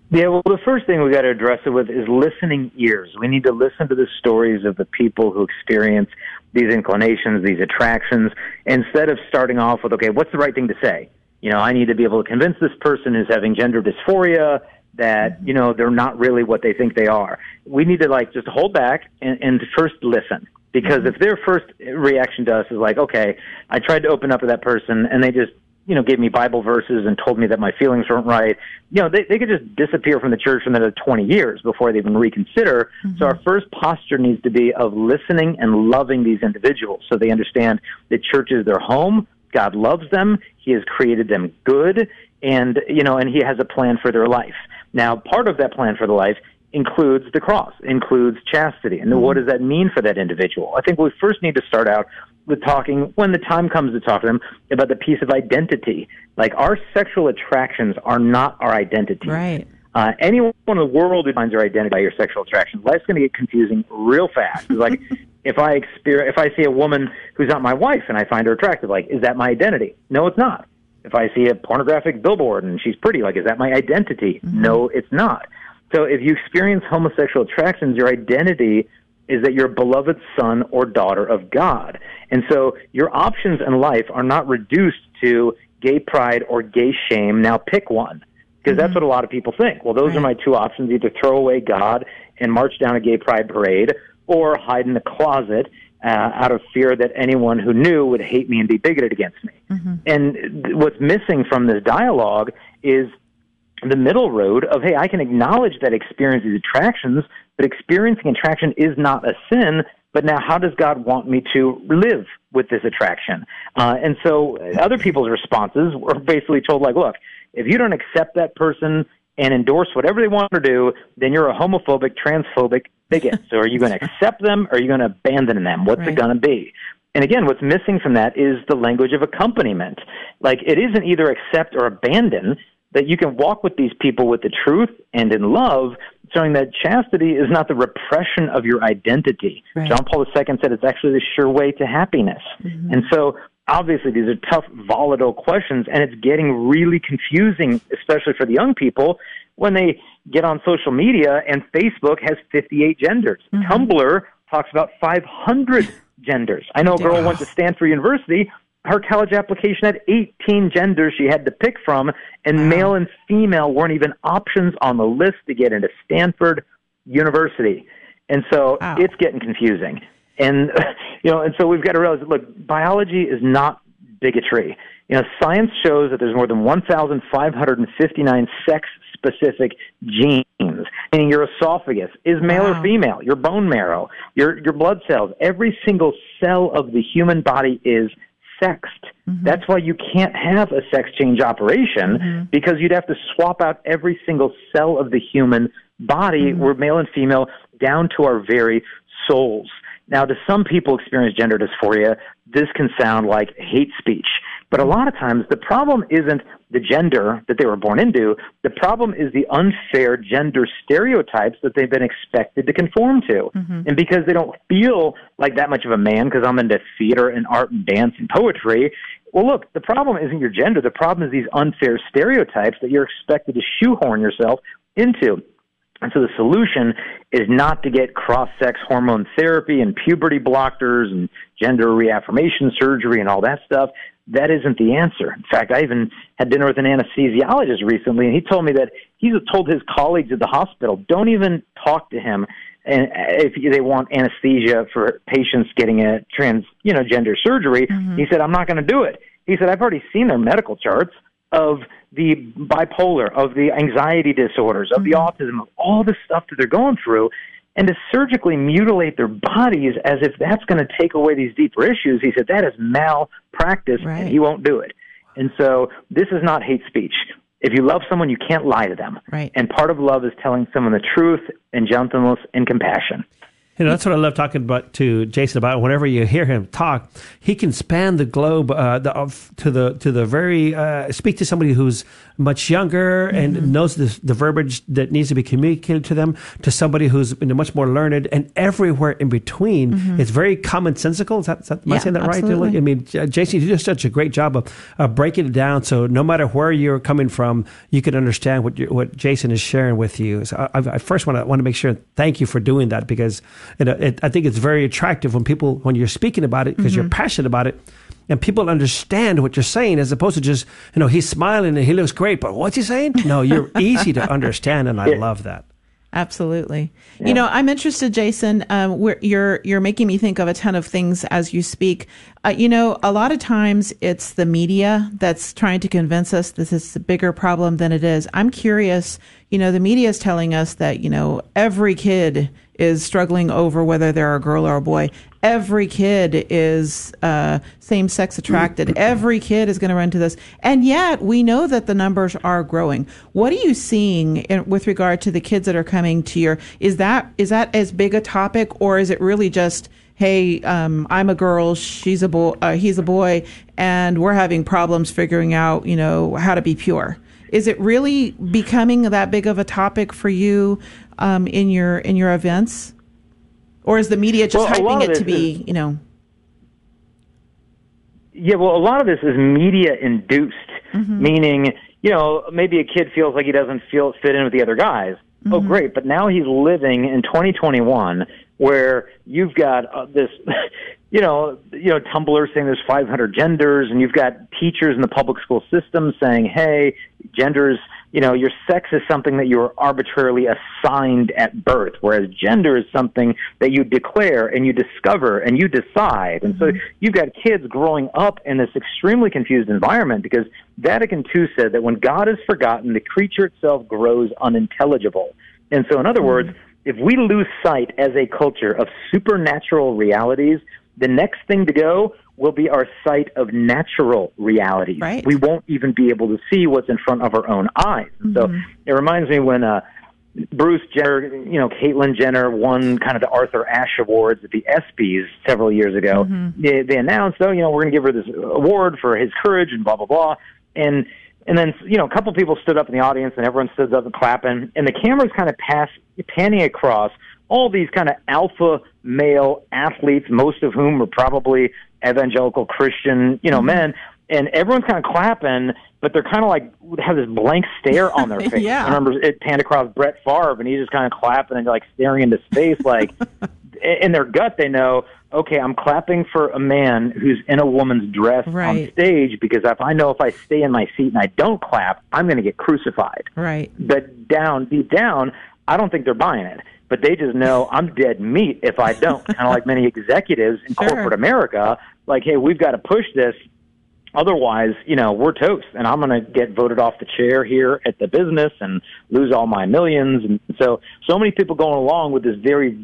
Yeah, well, the first thing we got to address it with is listening ears. We need to listen to the stories of the people who experience these inclinations, these attractions, instead of starting off with, okay, what's the right thing to say? You know, I need to be able to convince this person who's having gender dysphoria that, mm-hmm. you know, they're not really what they think they are. We need to, like, just hold back and, and first listen. Because mm-hmm. if their first reaction to us is like, okay, I tried to open up to that person and they just you know, gave me Bible verses and told me that my feelings weren't right, you know, they, they could just disappear from the church for another 20 years before they even reconsider. Mm-hmm. So our first posture needs to be of listening and loving these individuals so they understand that church is their home. God loves them. He has created them good and, you know, and he has a plan for their life. Now, part of that plan for the life includes the cross, includes chastity. And mm-hmm. what does that mean for that individual? I think we first need to start out with talking when the time comes to talk to them about the piece of identity. Like our sexual attractions are not our identity. Right. Uh, anyone in the world defines finds their identity by your sexual attraction, life's going to get confusing real fast. It's like if I experience, if I see a woman who's not my wife and I find her attractive, like is that my identity? No, it's not. If I see a pornographic billboard and she's pretty, like is that my identity? Mm-hmm. No, it's not. So if you experience homosexual attractions, your identity is that you're a beloved son or daughter of God. And so your options in life are not reduced to gay pride or gay shame. Now pick one. Because mm-hmm. that's what a lot of people think. Well, those right. are my two options either throw away God and march down a gay pride parade or hide in the closet uh, out of fear that anyone who knew would hate me and be bigoted against me. Mm-hmm. And what's missing from this dialogue is the middle road of, hey, I can acknowledge that experience these attractions, but experiencing attraction is not a sin. But now, how does God want me to live with this attraction? Uh, and so, other people's responses were basically told, like, look, if you don't accept that person and endorse whatever they want to do, then you're a homophobic, transphobic bigot. so, are you going to accept them or are you going to abandon them? What's right. it going to be? And again, what's missing from that is the language of accompaniment. Like, it isn't either accept or abandon that you can walk with these people with the truth and in love, showing that chastity is not the repression of your identity. Right. John Paul II said it's actually the sure way to happiness. Mm-hmm. And so, obviously, these are tough, volatile questions, and it's getting really confusing, especially for the young people, when they get on social media and Facebook has 58 genders. Mm-hmm. Tumblr talks about 500 genders. I know a girl went to Stanford University her college application had 18 genders she had to pick from, and wow. male and female weren't even options on the list to get into Stanford University. And so wow. it's getting confusing. And you know, and so we've got to realize, look, biology is not bigotry. You know, science shows that there's more than 1,559 sex-specific genes, meaning your esophagus is male wow. or female, your bone marrow, your your blood cells, every single cell of the human body is sexed. Mm-hmm. That's why you can't have a sex change operation mm-hmm. because you'd have to swap out every single cell of the human body, mm-hmm. we're male and female, down to our very souls. Now, to some people experience gender dysphoria, this can sound like hate speech. But a lot of times, the problem isn't the gender that they were born into. The problem is the unfair gender stereotypes that they've been expected to conform to. Mm-hmm. And because they don't feel like that much of a man, because I'm into theater and art and dance and poetry, well, look, the problem isn't your gender. The problem is these unfair stereotypes that you're expected to shoehorn yourself into. And so the solution is not to get cross sex hormone therapy and puberty blockers and gender reaffirmation surgery and all that stuff. That isn't the answer. In fact, I even had dinner with an anesthesiologist recently, and he told me that he's told his colleagues at the hospital, don't even talk to him and if they want anesthesia for patients getting a trans, you know, gender surgery. Mm-hmm. He said, I'm not going to do it. He said, I've already seen their medical charts of the bipolar, of the anxiety disorders, of mm-hmm. the autism, of all the stuff that they're going through, and to surgically mutilate their bodies as if that's going to take away these deeper issues. He said that is malpractice, right. and he won't do it. And so this is not hate speech. If you love someone, you can't lie to them. Right. And part of love is telling someone the truth and gentleness and compassion. You know, that's what I love talking about to Jason about. Whenever you hear him talk, he can span the globe uh, the, uh, to the to the very uh, speak to somebody who's much younger mm-hmm. and knows the, the verbiage that needs to be communicated to them, to somebody who's much more learned, and everywhere in between. Mm-hmm. It's very commonsensical. Is that, is that am yeah, I saying that absolutely. right? I mean, Jason, you do such a great job of, of breaking it down, so no matter where you're coming from, you can understand what what Jason is sharing with you. So I, I first want to want to make sure thank you for doing that because you know, it, I think it's very attractive when people when you're speaking about it because mm-hmm. you're passionate about it and people understand what you're saying as opposed to just you know he's smiling and he looks great but what's he saying? No you're easy to understand and i love that. Absolutely. Yeah. you know i'm interested jason um, you're you're making me think of a ton of things as you speak uh, you know a lot of times it's the media that's trying to convince us this is a bigger problem than it is i'm curious you know the media is telling us that you know every kid is struggling over whether they're a girl or a boy. Every kid is uh, same sex attracted. Every kid is going to run to this. And yet we know that the numbers are growing. What are you seeing in, with regard to the kids that are coming to your, is that, is that as big a topic or is it really just, hey, um, I'm a girl, she's a boy, uh, he's a boy, and we're having problems figuring out, you know, how to be pure? Is it really becoming that big of a topic for you um, in your in your events, or is the media just well, hyping it to be, is, you know? Yeah, well, a lot of this is media induced, mm-hmm. meaning you know maybe a kid feels like he doesn't feel fit in with the other guys. Oh, mm-hmm. Oh, great! But now he's living in 2021 where you've got uh, this you know, you know, Tumblr saying there's 500 genders, and you've got teachers in the public school system saying, "Hey, genders, you know, your sex is something that you are arbitrarily assigned at birth, whereas gender is something that you declare and you discover and you decide." And so mm-hmm. you've got kids growing up in this extremely confused environment because Vatican II said that when God is forgotten, the creature itself grows unintelligible. And so, in other mm-hmm. words, if we lose sight as a culture of supernatural realities, the next thing to go will be our sight of natural reality. Right. We won't even be able to see what's in front of our own eyes. Mm-hmm. So it reminds me when uh, Bruce Jenner, you know, Caitlyn Jenner won kind of the Arthur Ashe Awards at the ESPYS several years ago. Mm-hmm. They, they announced, oh, you know, we're going to give her this award for his courage and blah blah blah. And and then you know, a couple people stood up in the audience, and everyone stood up and clapping, and the cameras kind of pass panning across all these kind of alpha male athletes, most of whom are probably evangelical Christian, you know, mm-hmm. men, and everyone's kind of clapping, but they're kind of like have this blank stare on their face. yeah. I remember it panned across Brett Favre, and he's just kind of clapping and like staring into space, like in their gut they know, okay, I'm clapping for a man who's in a woman's dress right. on stage because if I know if I stay in my seat and I don't clap, I'm going to get crucified. Right. But down, deep down, I don't think they're buying it but they just know I'm dead meat if I don't. kind of like many executives in sure. corporate America, like, hey, we've got to push this. Otherwise, you know, we're toast, and I'm going to get voted off the chair here at the business and lose all my millions. And so, so many people going along with this very,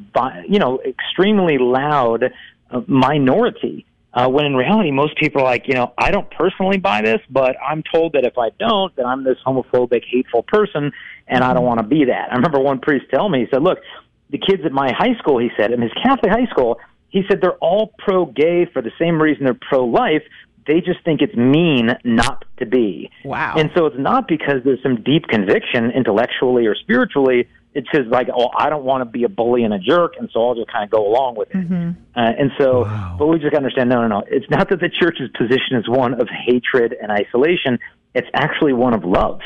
you know, extremely loud uh, minority. Uh, when in reality, most people are like, you know, I don't personally buy this, but I'm told that if I don't, then I'm this homophobic, hateful person, and I don't want to be that. I remember one priest tell me, he said, look, the kids at my high school, he said, in his Catholic high school, he said they're all pro gay for the same reason they're pro life. They just think it's mean not to be. Wow. And so it's not because there's some deep conviction intellectually or spiritually. It's just like, oh, I don't want to be a bully and a jerk, and so I'll just kind of go along with it. Mm-hmm. Uh, and so, wow. but we just got to understand, no, no, no. It's not that the church's position is one of hatred and isolation. It's actually one of love.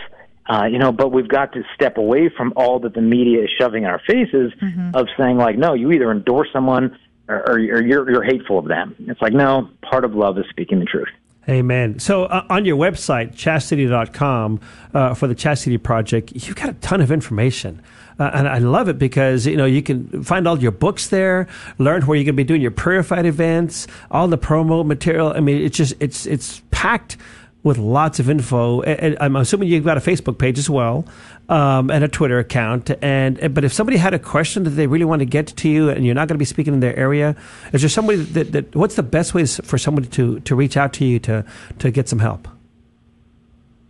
Uh, you know, but we've got to step away from all that the media is shoving in our faces mm-hmm. of saying like, no, you either endorse someone or, or, you're, you're hateful of them. It's like, no, part of love is speaking the truth. Amen. So uh, on your website, chastity.com, uh, for the Chastity Project, you've got a ton of information. Uh, and I love it because, you know, you can find all your books there, learn where you're going to be doing your purified events, all the promo material. I mean, it's just, it's, it's packed with lots of info. And I'm assuming you've got a Facebook page as well, um, and a Twitter account. And but if somebody had a question that they really want to get to you, and you're not going to be speaking in their area, is there somebody that, that what's the best ways for somebody to to reach out to you to to get some help?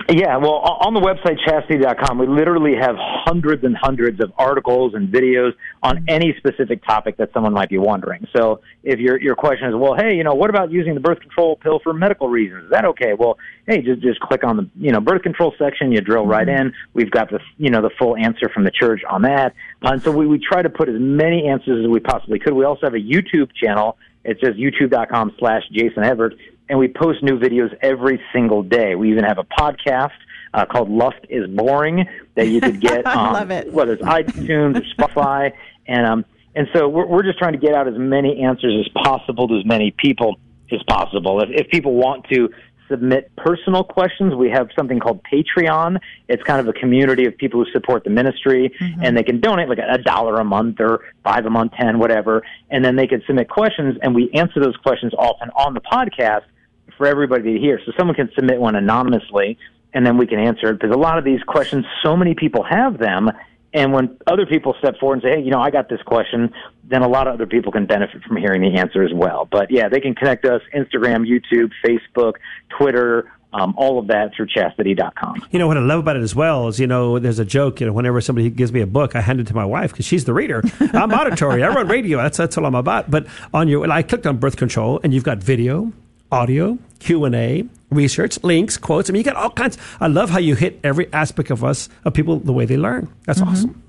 Yeah, well, on the website chastity.com, we literally have hundreds and hundreds of articles and videos on any specific topic that someone might be wondering. So, if your your question is, well, hey, you know, what about using the birth control pill for medical reasons? Is that okay? Well, hey, just just click on the you know birth control section. You drill right mm-hmm. in. We've got the you know the full answer from the church on that. and so we we try to put as many answers as we possibly could. We also have a YouTube channel. It's just youtube.com slash Jason Evert and we post new videos every single day. We even have a podcast uh, called Lust is Boring that you could get on it. whether it's iTunes or Spotify, and um, and so we're, we're just trying to get out as many answers as possible to as many people as possible. If, if people want to submit personal questions. We have something called Patreon. It's kind of a community of people who support the ministry, mm-hmm. and they can donate like a dollar a month or five a month, ten, whatever, and then they can submit questions, and we answer those questions often on the podcast for everybody to hear. So someone can submit one anonymously, and then we can answer it because a lot of these questions, so many people have them. And when other people step forward and say, hey, you know, I got this question, then a lot of other people can benefit from hearing the answer as well. But yeah, they can connect us Instagram, YouTube, Facebook, Twitter, um, all of that through chastity.com. You know, what I love about it as well is, you know, there's a joke, you know, whenever somebody gives me a book, I hand it to my wife because she's the reader. I'm auditory. I run radio. That's, that's all I'm about. But on your, and I clicked on birth control and you've got video, audio, Q&A, research, links, quotes. I mean, you get all kinds. I love how you hit every aspect of us, of people, the way they learn. That's mm-hmm. awesome.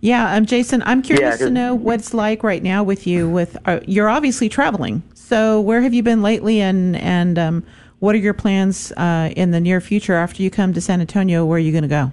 Yeah, um, Jason, I'm curious yeah, to know what's like right now with you. With uh, you're obviously traveling, so where have you been lately, and and um, what are your plans uh, in the near future after you come to San Antonio? Where are you going to go?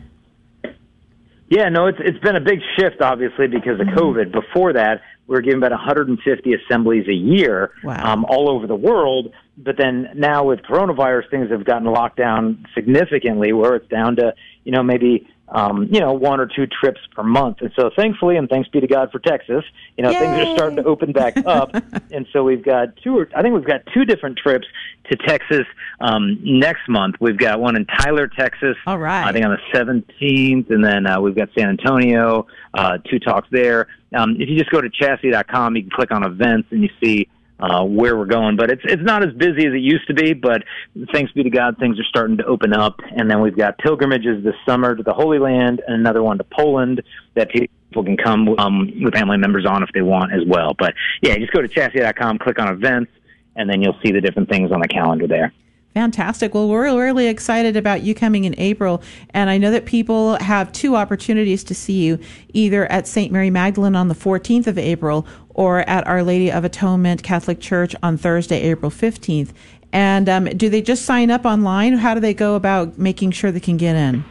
Yeah, no, it's it's been a big shift, obviously, because of mm-hmm. COVID. Before that, we were giving about 150 assemblies a year wow. um, all over the world. But then now with coronavirus, things have gotten locked down significantly, where it's down to you know maybe um, you know, one or two trips per month. And so thankfully, and thanks be to God for Texas, you know, Yay! things are starting to open back up. and so we've got two, or, I think we've got two different trips to Texas um, next month. We've got one in Tyler, Texas. All right. I think on the 17th. And then uh, we've got San Antonio, uh, two talks there. Um, if you just go to chastity.com, you can click on events and you see uh, where we're going. But it's it's not as busy as it used to be. But thanks be to God, things are starting to open up. And then we've got pilgrimages this summer to the Holy Land, and another one to Poland that people can come um, with family members on if they want as well. But yeah, just go to chastity.com, click on events, and then you'll see the different things on the calendar there. Fantastic. Well, we're really excited about you coming in April. And I know that people have two opportunities to see you either at St. Mary Magdalene on the 14th of April or at Our Lady of Atonement Catholic Church on Thursday, April 15th. And um, do they just sign up online? How do they go about making sure they can get in?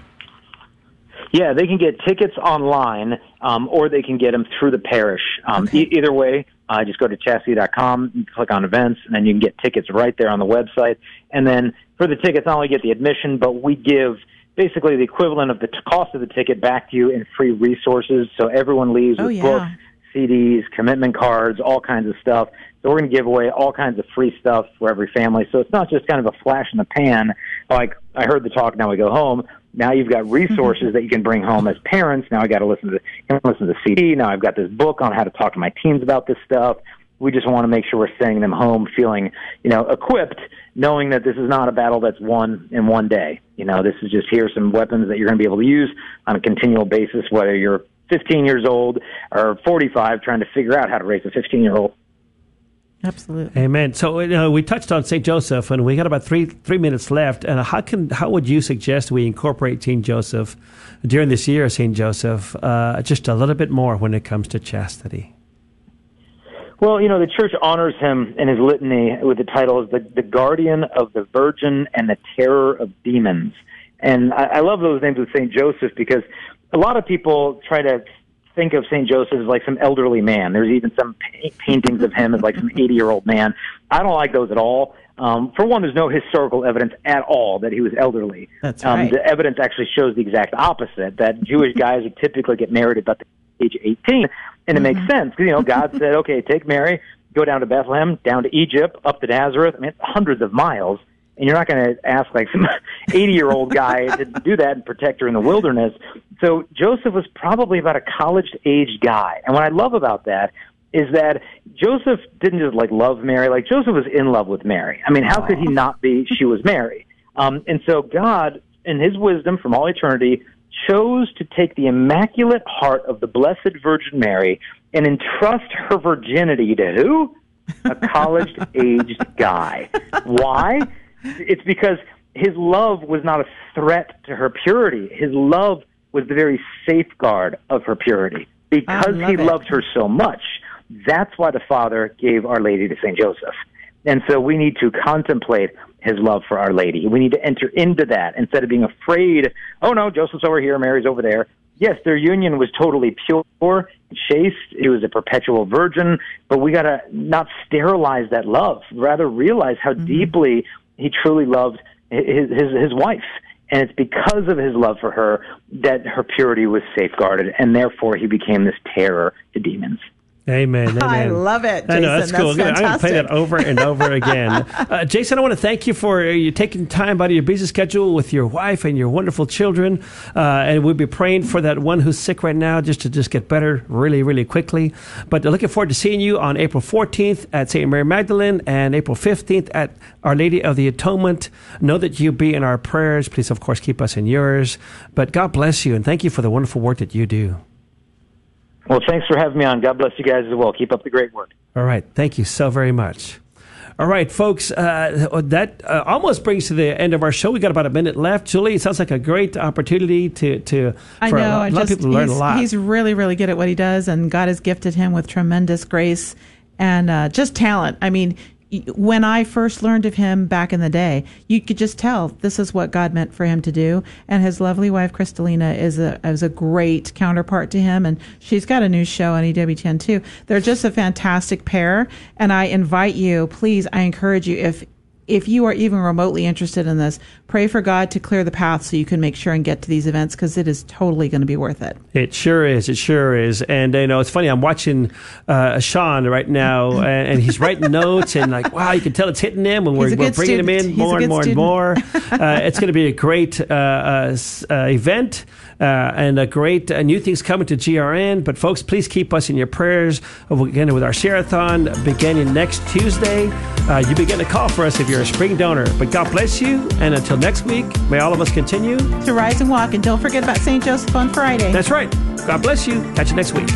Yeah, they can get tickets online, um, or they can get them through the parish. Um, okay. e- either way, uh, just go to chastity.com, click on events, and then you can get tickets right there on the website. And then for the tickets, not only get the admission, but we give basically the equivalent of the t- cost of the ticket back to you in free resources. So everyone leaves oh, with yeah. books, CDs, commitment cards, all kinds of stuff. So we're going to give away all kinds of free stuff for every family. So it's not just kind of a flash in the pan, like I heard the talk, now we go home. Now you've got resources mm-hmm. that you can bring home as parents. Now I got to listen to the, listen to the CD. Now I've got this book on how to talk to my teens about this stuff. We just want to make sure we're sending them home feeling, you know, equipped, knowing that this is not a battle that's won in one day. You know, this is just here's some weapons that you're going to be able to use on a continual basis, whether you're 15 years old or 45 trying to figure out how to raise a 15 year old. Absolutely. Amen. So uh, we touched on St. Joseph, and we got about three three minutes left. And how can how would you suggest we incorporate St. Joseph during this year, St. Joseph, uh, just a little bit more when it comes to chastity? Well, you know, the church honors him in his litany with the title of the, the guardian of the virgin and the terror of demons. And I, I love those names of St. Joseph because a lot of people try to think of St. Joseph as like some elderly man. There's even some pa- paintings of him as like some 80 year old man. I don't like those at all. Um, for one, there's no historical evidence at all that he was elderly. That's um, right. The evidence actually shows the exact opposite. That Jewish guys would typically get married about the age of 18, and it mm-hmm. makes sense. because, You know, God said, "Okay, take Mary, go down to Bethlehem, down to Egypt, up to Nazareth. I mean, it's hundreds of miles." And you're not going to ask like some 80 year old guy to do that and protect her in the wilderness. So Joseph was probably about a college aged guy. And what I love about that is that Joseph didn't just like love Mary, like Joseph was in love with Mary. I mean, how could he not be? She was Mary. Um, and so God in his wisdom from all eternity, chose to take the immaculate heart of the Blessed Virgin Mary and entrust her virginity to who? A college aged guy. Why? It's because his love was not a threat to her purity. His love was the very safeguard of her purity. Because he it. loved her so much, that's why the Father gave Our Lady to St. Joseph. And so we need to contemplate his love for Our Lady. We need to enter into that instead of being afraid, oh no, Joseph's over here, Mary's over there. Yes, their union was totally pure, and chaste. It was a perpetual virgin, but we got to not sterilize that love, rather realize how mm-hmm. deeply he truly loved his, his, his wife. And it's because of his love for her that her purity was safeguarded, and therefore he became this terror to demons. Amen, amen. I love it. Jason. I know that's cool. That's I'm going to play that over and over again. uh, Jason, I want to thank you for you taking time out of your busy schedule with your wife and your wonderful children. Uh, and we'll be praying for that one who's sick right now, just to just get better really, really quickly. But looking forward to seeing you on April 14th at St. Mary Magdalene and April 15th at Our Lady of the Atonement. Know that you be in our prayers. Please, of course, keep us in yours. But God bless you and thank you for the wonderful work that you do. Well, thanks for having me on. God bless you guys as well. Keep up the great work. All right. Thank you so very much. All right, folks, uh, that uh, almost brings to the end of our show. We got about a minute left. Julie, it sounds like a great opportunity to, to I know, a lot, a lot just, of people to learn a lot. He's really, really good at what he does, and God has gifted him with tremendous grace and uh, just talent. I mean, when I first learned of him back in the day, you could just tell this is what God meant for him to do. And his lovely wife, Crystalina, is a, is a great counterpart to him. And she's got a new show on EWTN too. They're just a fantastic pair. And I invite you, please, I encourage you, if, if you are even remotely interested in this, pray for God to clear the path so you can make sure and get to these events because it is totally going to be worth it. It sure is. It sure is. And you know, it's funny. I'm watching uh, Sean right now, and, and he's writing notes, and like, wow, you can tell it's hitting him, and we're, we're bringing student. him in he's more and more student. and more. uh, it's going to be a great uh, uh, uh event. Uh, and a great uh, new things coming to GRN. But folks, please keep us in your prayers. We'll Again, with our share-a-thon beginning next Tuesday, uh, you begin to call for us if you're a spring donor. But God bless you, and until next week, may all of us continue to rise and walk. And don't forget about St. Joseph on Friday. That's right. God bless you. Catch you next week.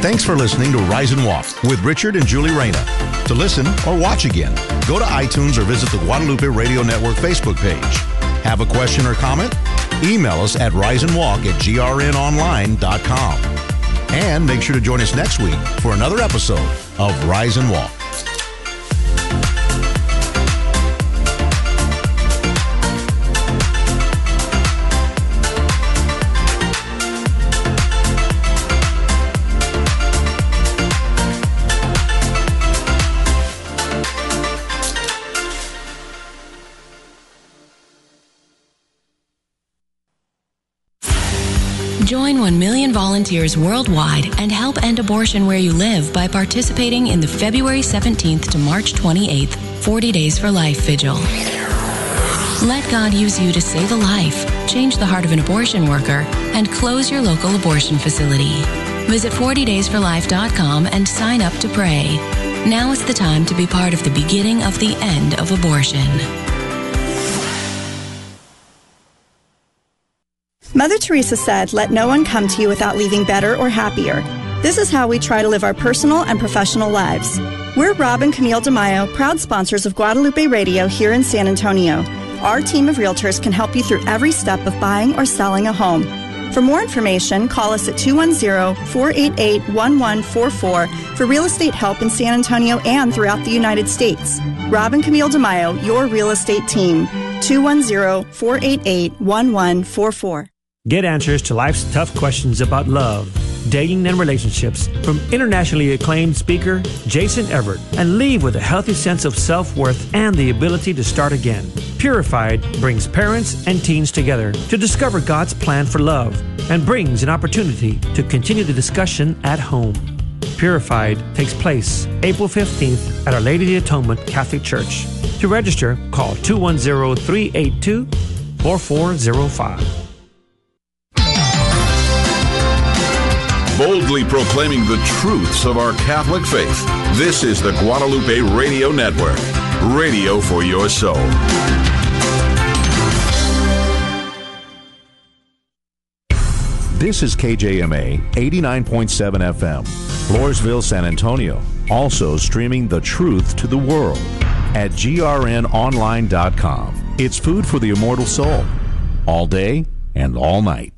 Thanks for listening to Rise and Walk with Richard and Julie Reyna. To listen or watch again, go to iTunes or visit the Guadalupe Radio Network Facebook page. Have a question or comment? Email us at riseandwalk at grnonline.com. And make sure to join us next week for another episode of Rise and Walk. Join 1 million volunteers worldwide and help end abortion where you live by participating in the February 17th to March 28th 40 Days for Life Vigil. Let God use you to save a life, change the heart of an abortion worker, and close your local abortion facility. Visit 40daysforlife.com and sign up to pray. Now is the time to be part of the beginning of the end of abortion. Mother Teresa said, Let no one come to you without leaving better or happier. This is how we try to live our personal and professional lives. We're Rob and Camille DeMaio, proud sponsors of Guadalupe Radio here in San Antonio. Our team of realtors can help you through every step of buying or selling a home. For more information, call us at 210-488-1144 for real estate help in San Antonio and throughout the United States. Rob and Camille DeMaio, your real estate team. 210-488-1144. Get answers to life's tough questions about love, dating, and relationships from internationally acclaimed speaker Jason Evert and leave with a healthy sense of self worth and the ability to start again. Purified brings parents and teens together to discover God's plan for love and brings an opportunity to continue the discussion at home. Purified takes place April 15th at Our Lady of the Atonement Catholic Church. To register, call 210 382 4405. Boldly proclaiming the truths of our Catholic faith. This is the Guadalupe Radio Network, radio for your soul. This is KJMA 89.7 FM, Floresville, San Antonio. Also streaming the truth to the world at grnonline.com. It's food for the immortal soul, all day and all night.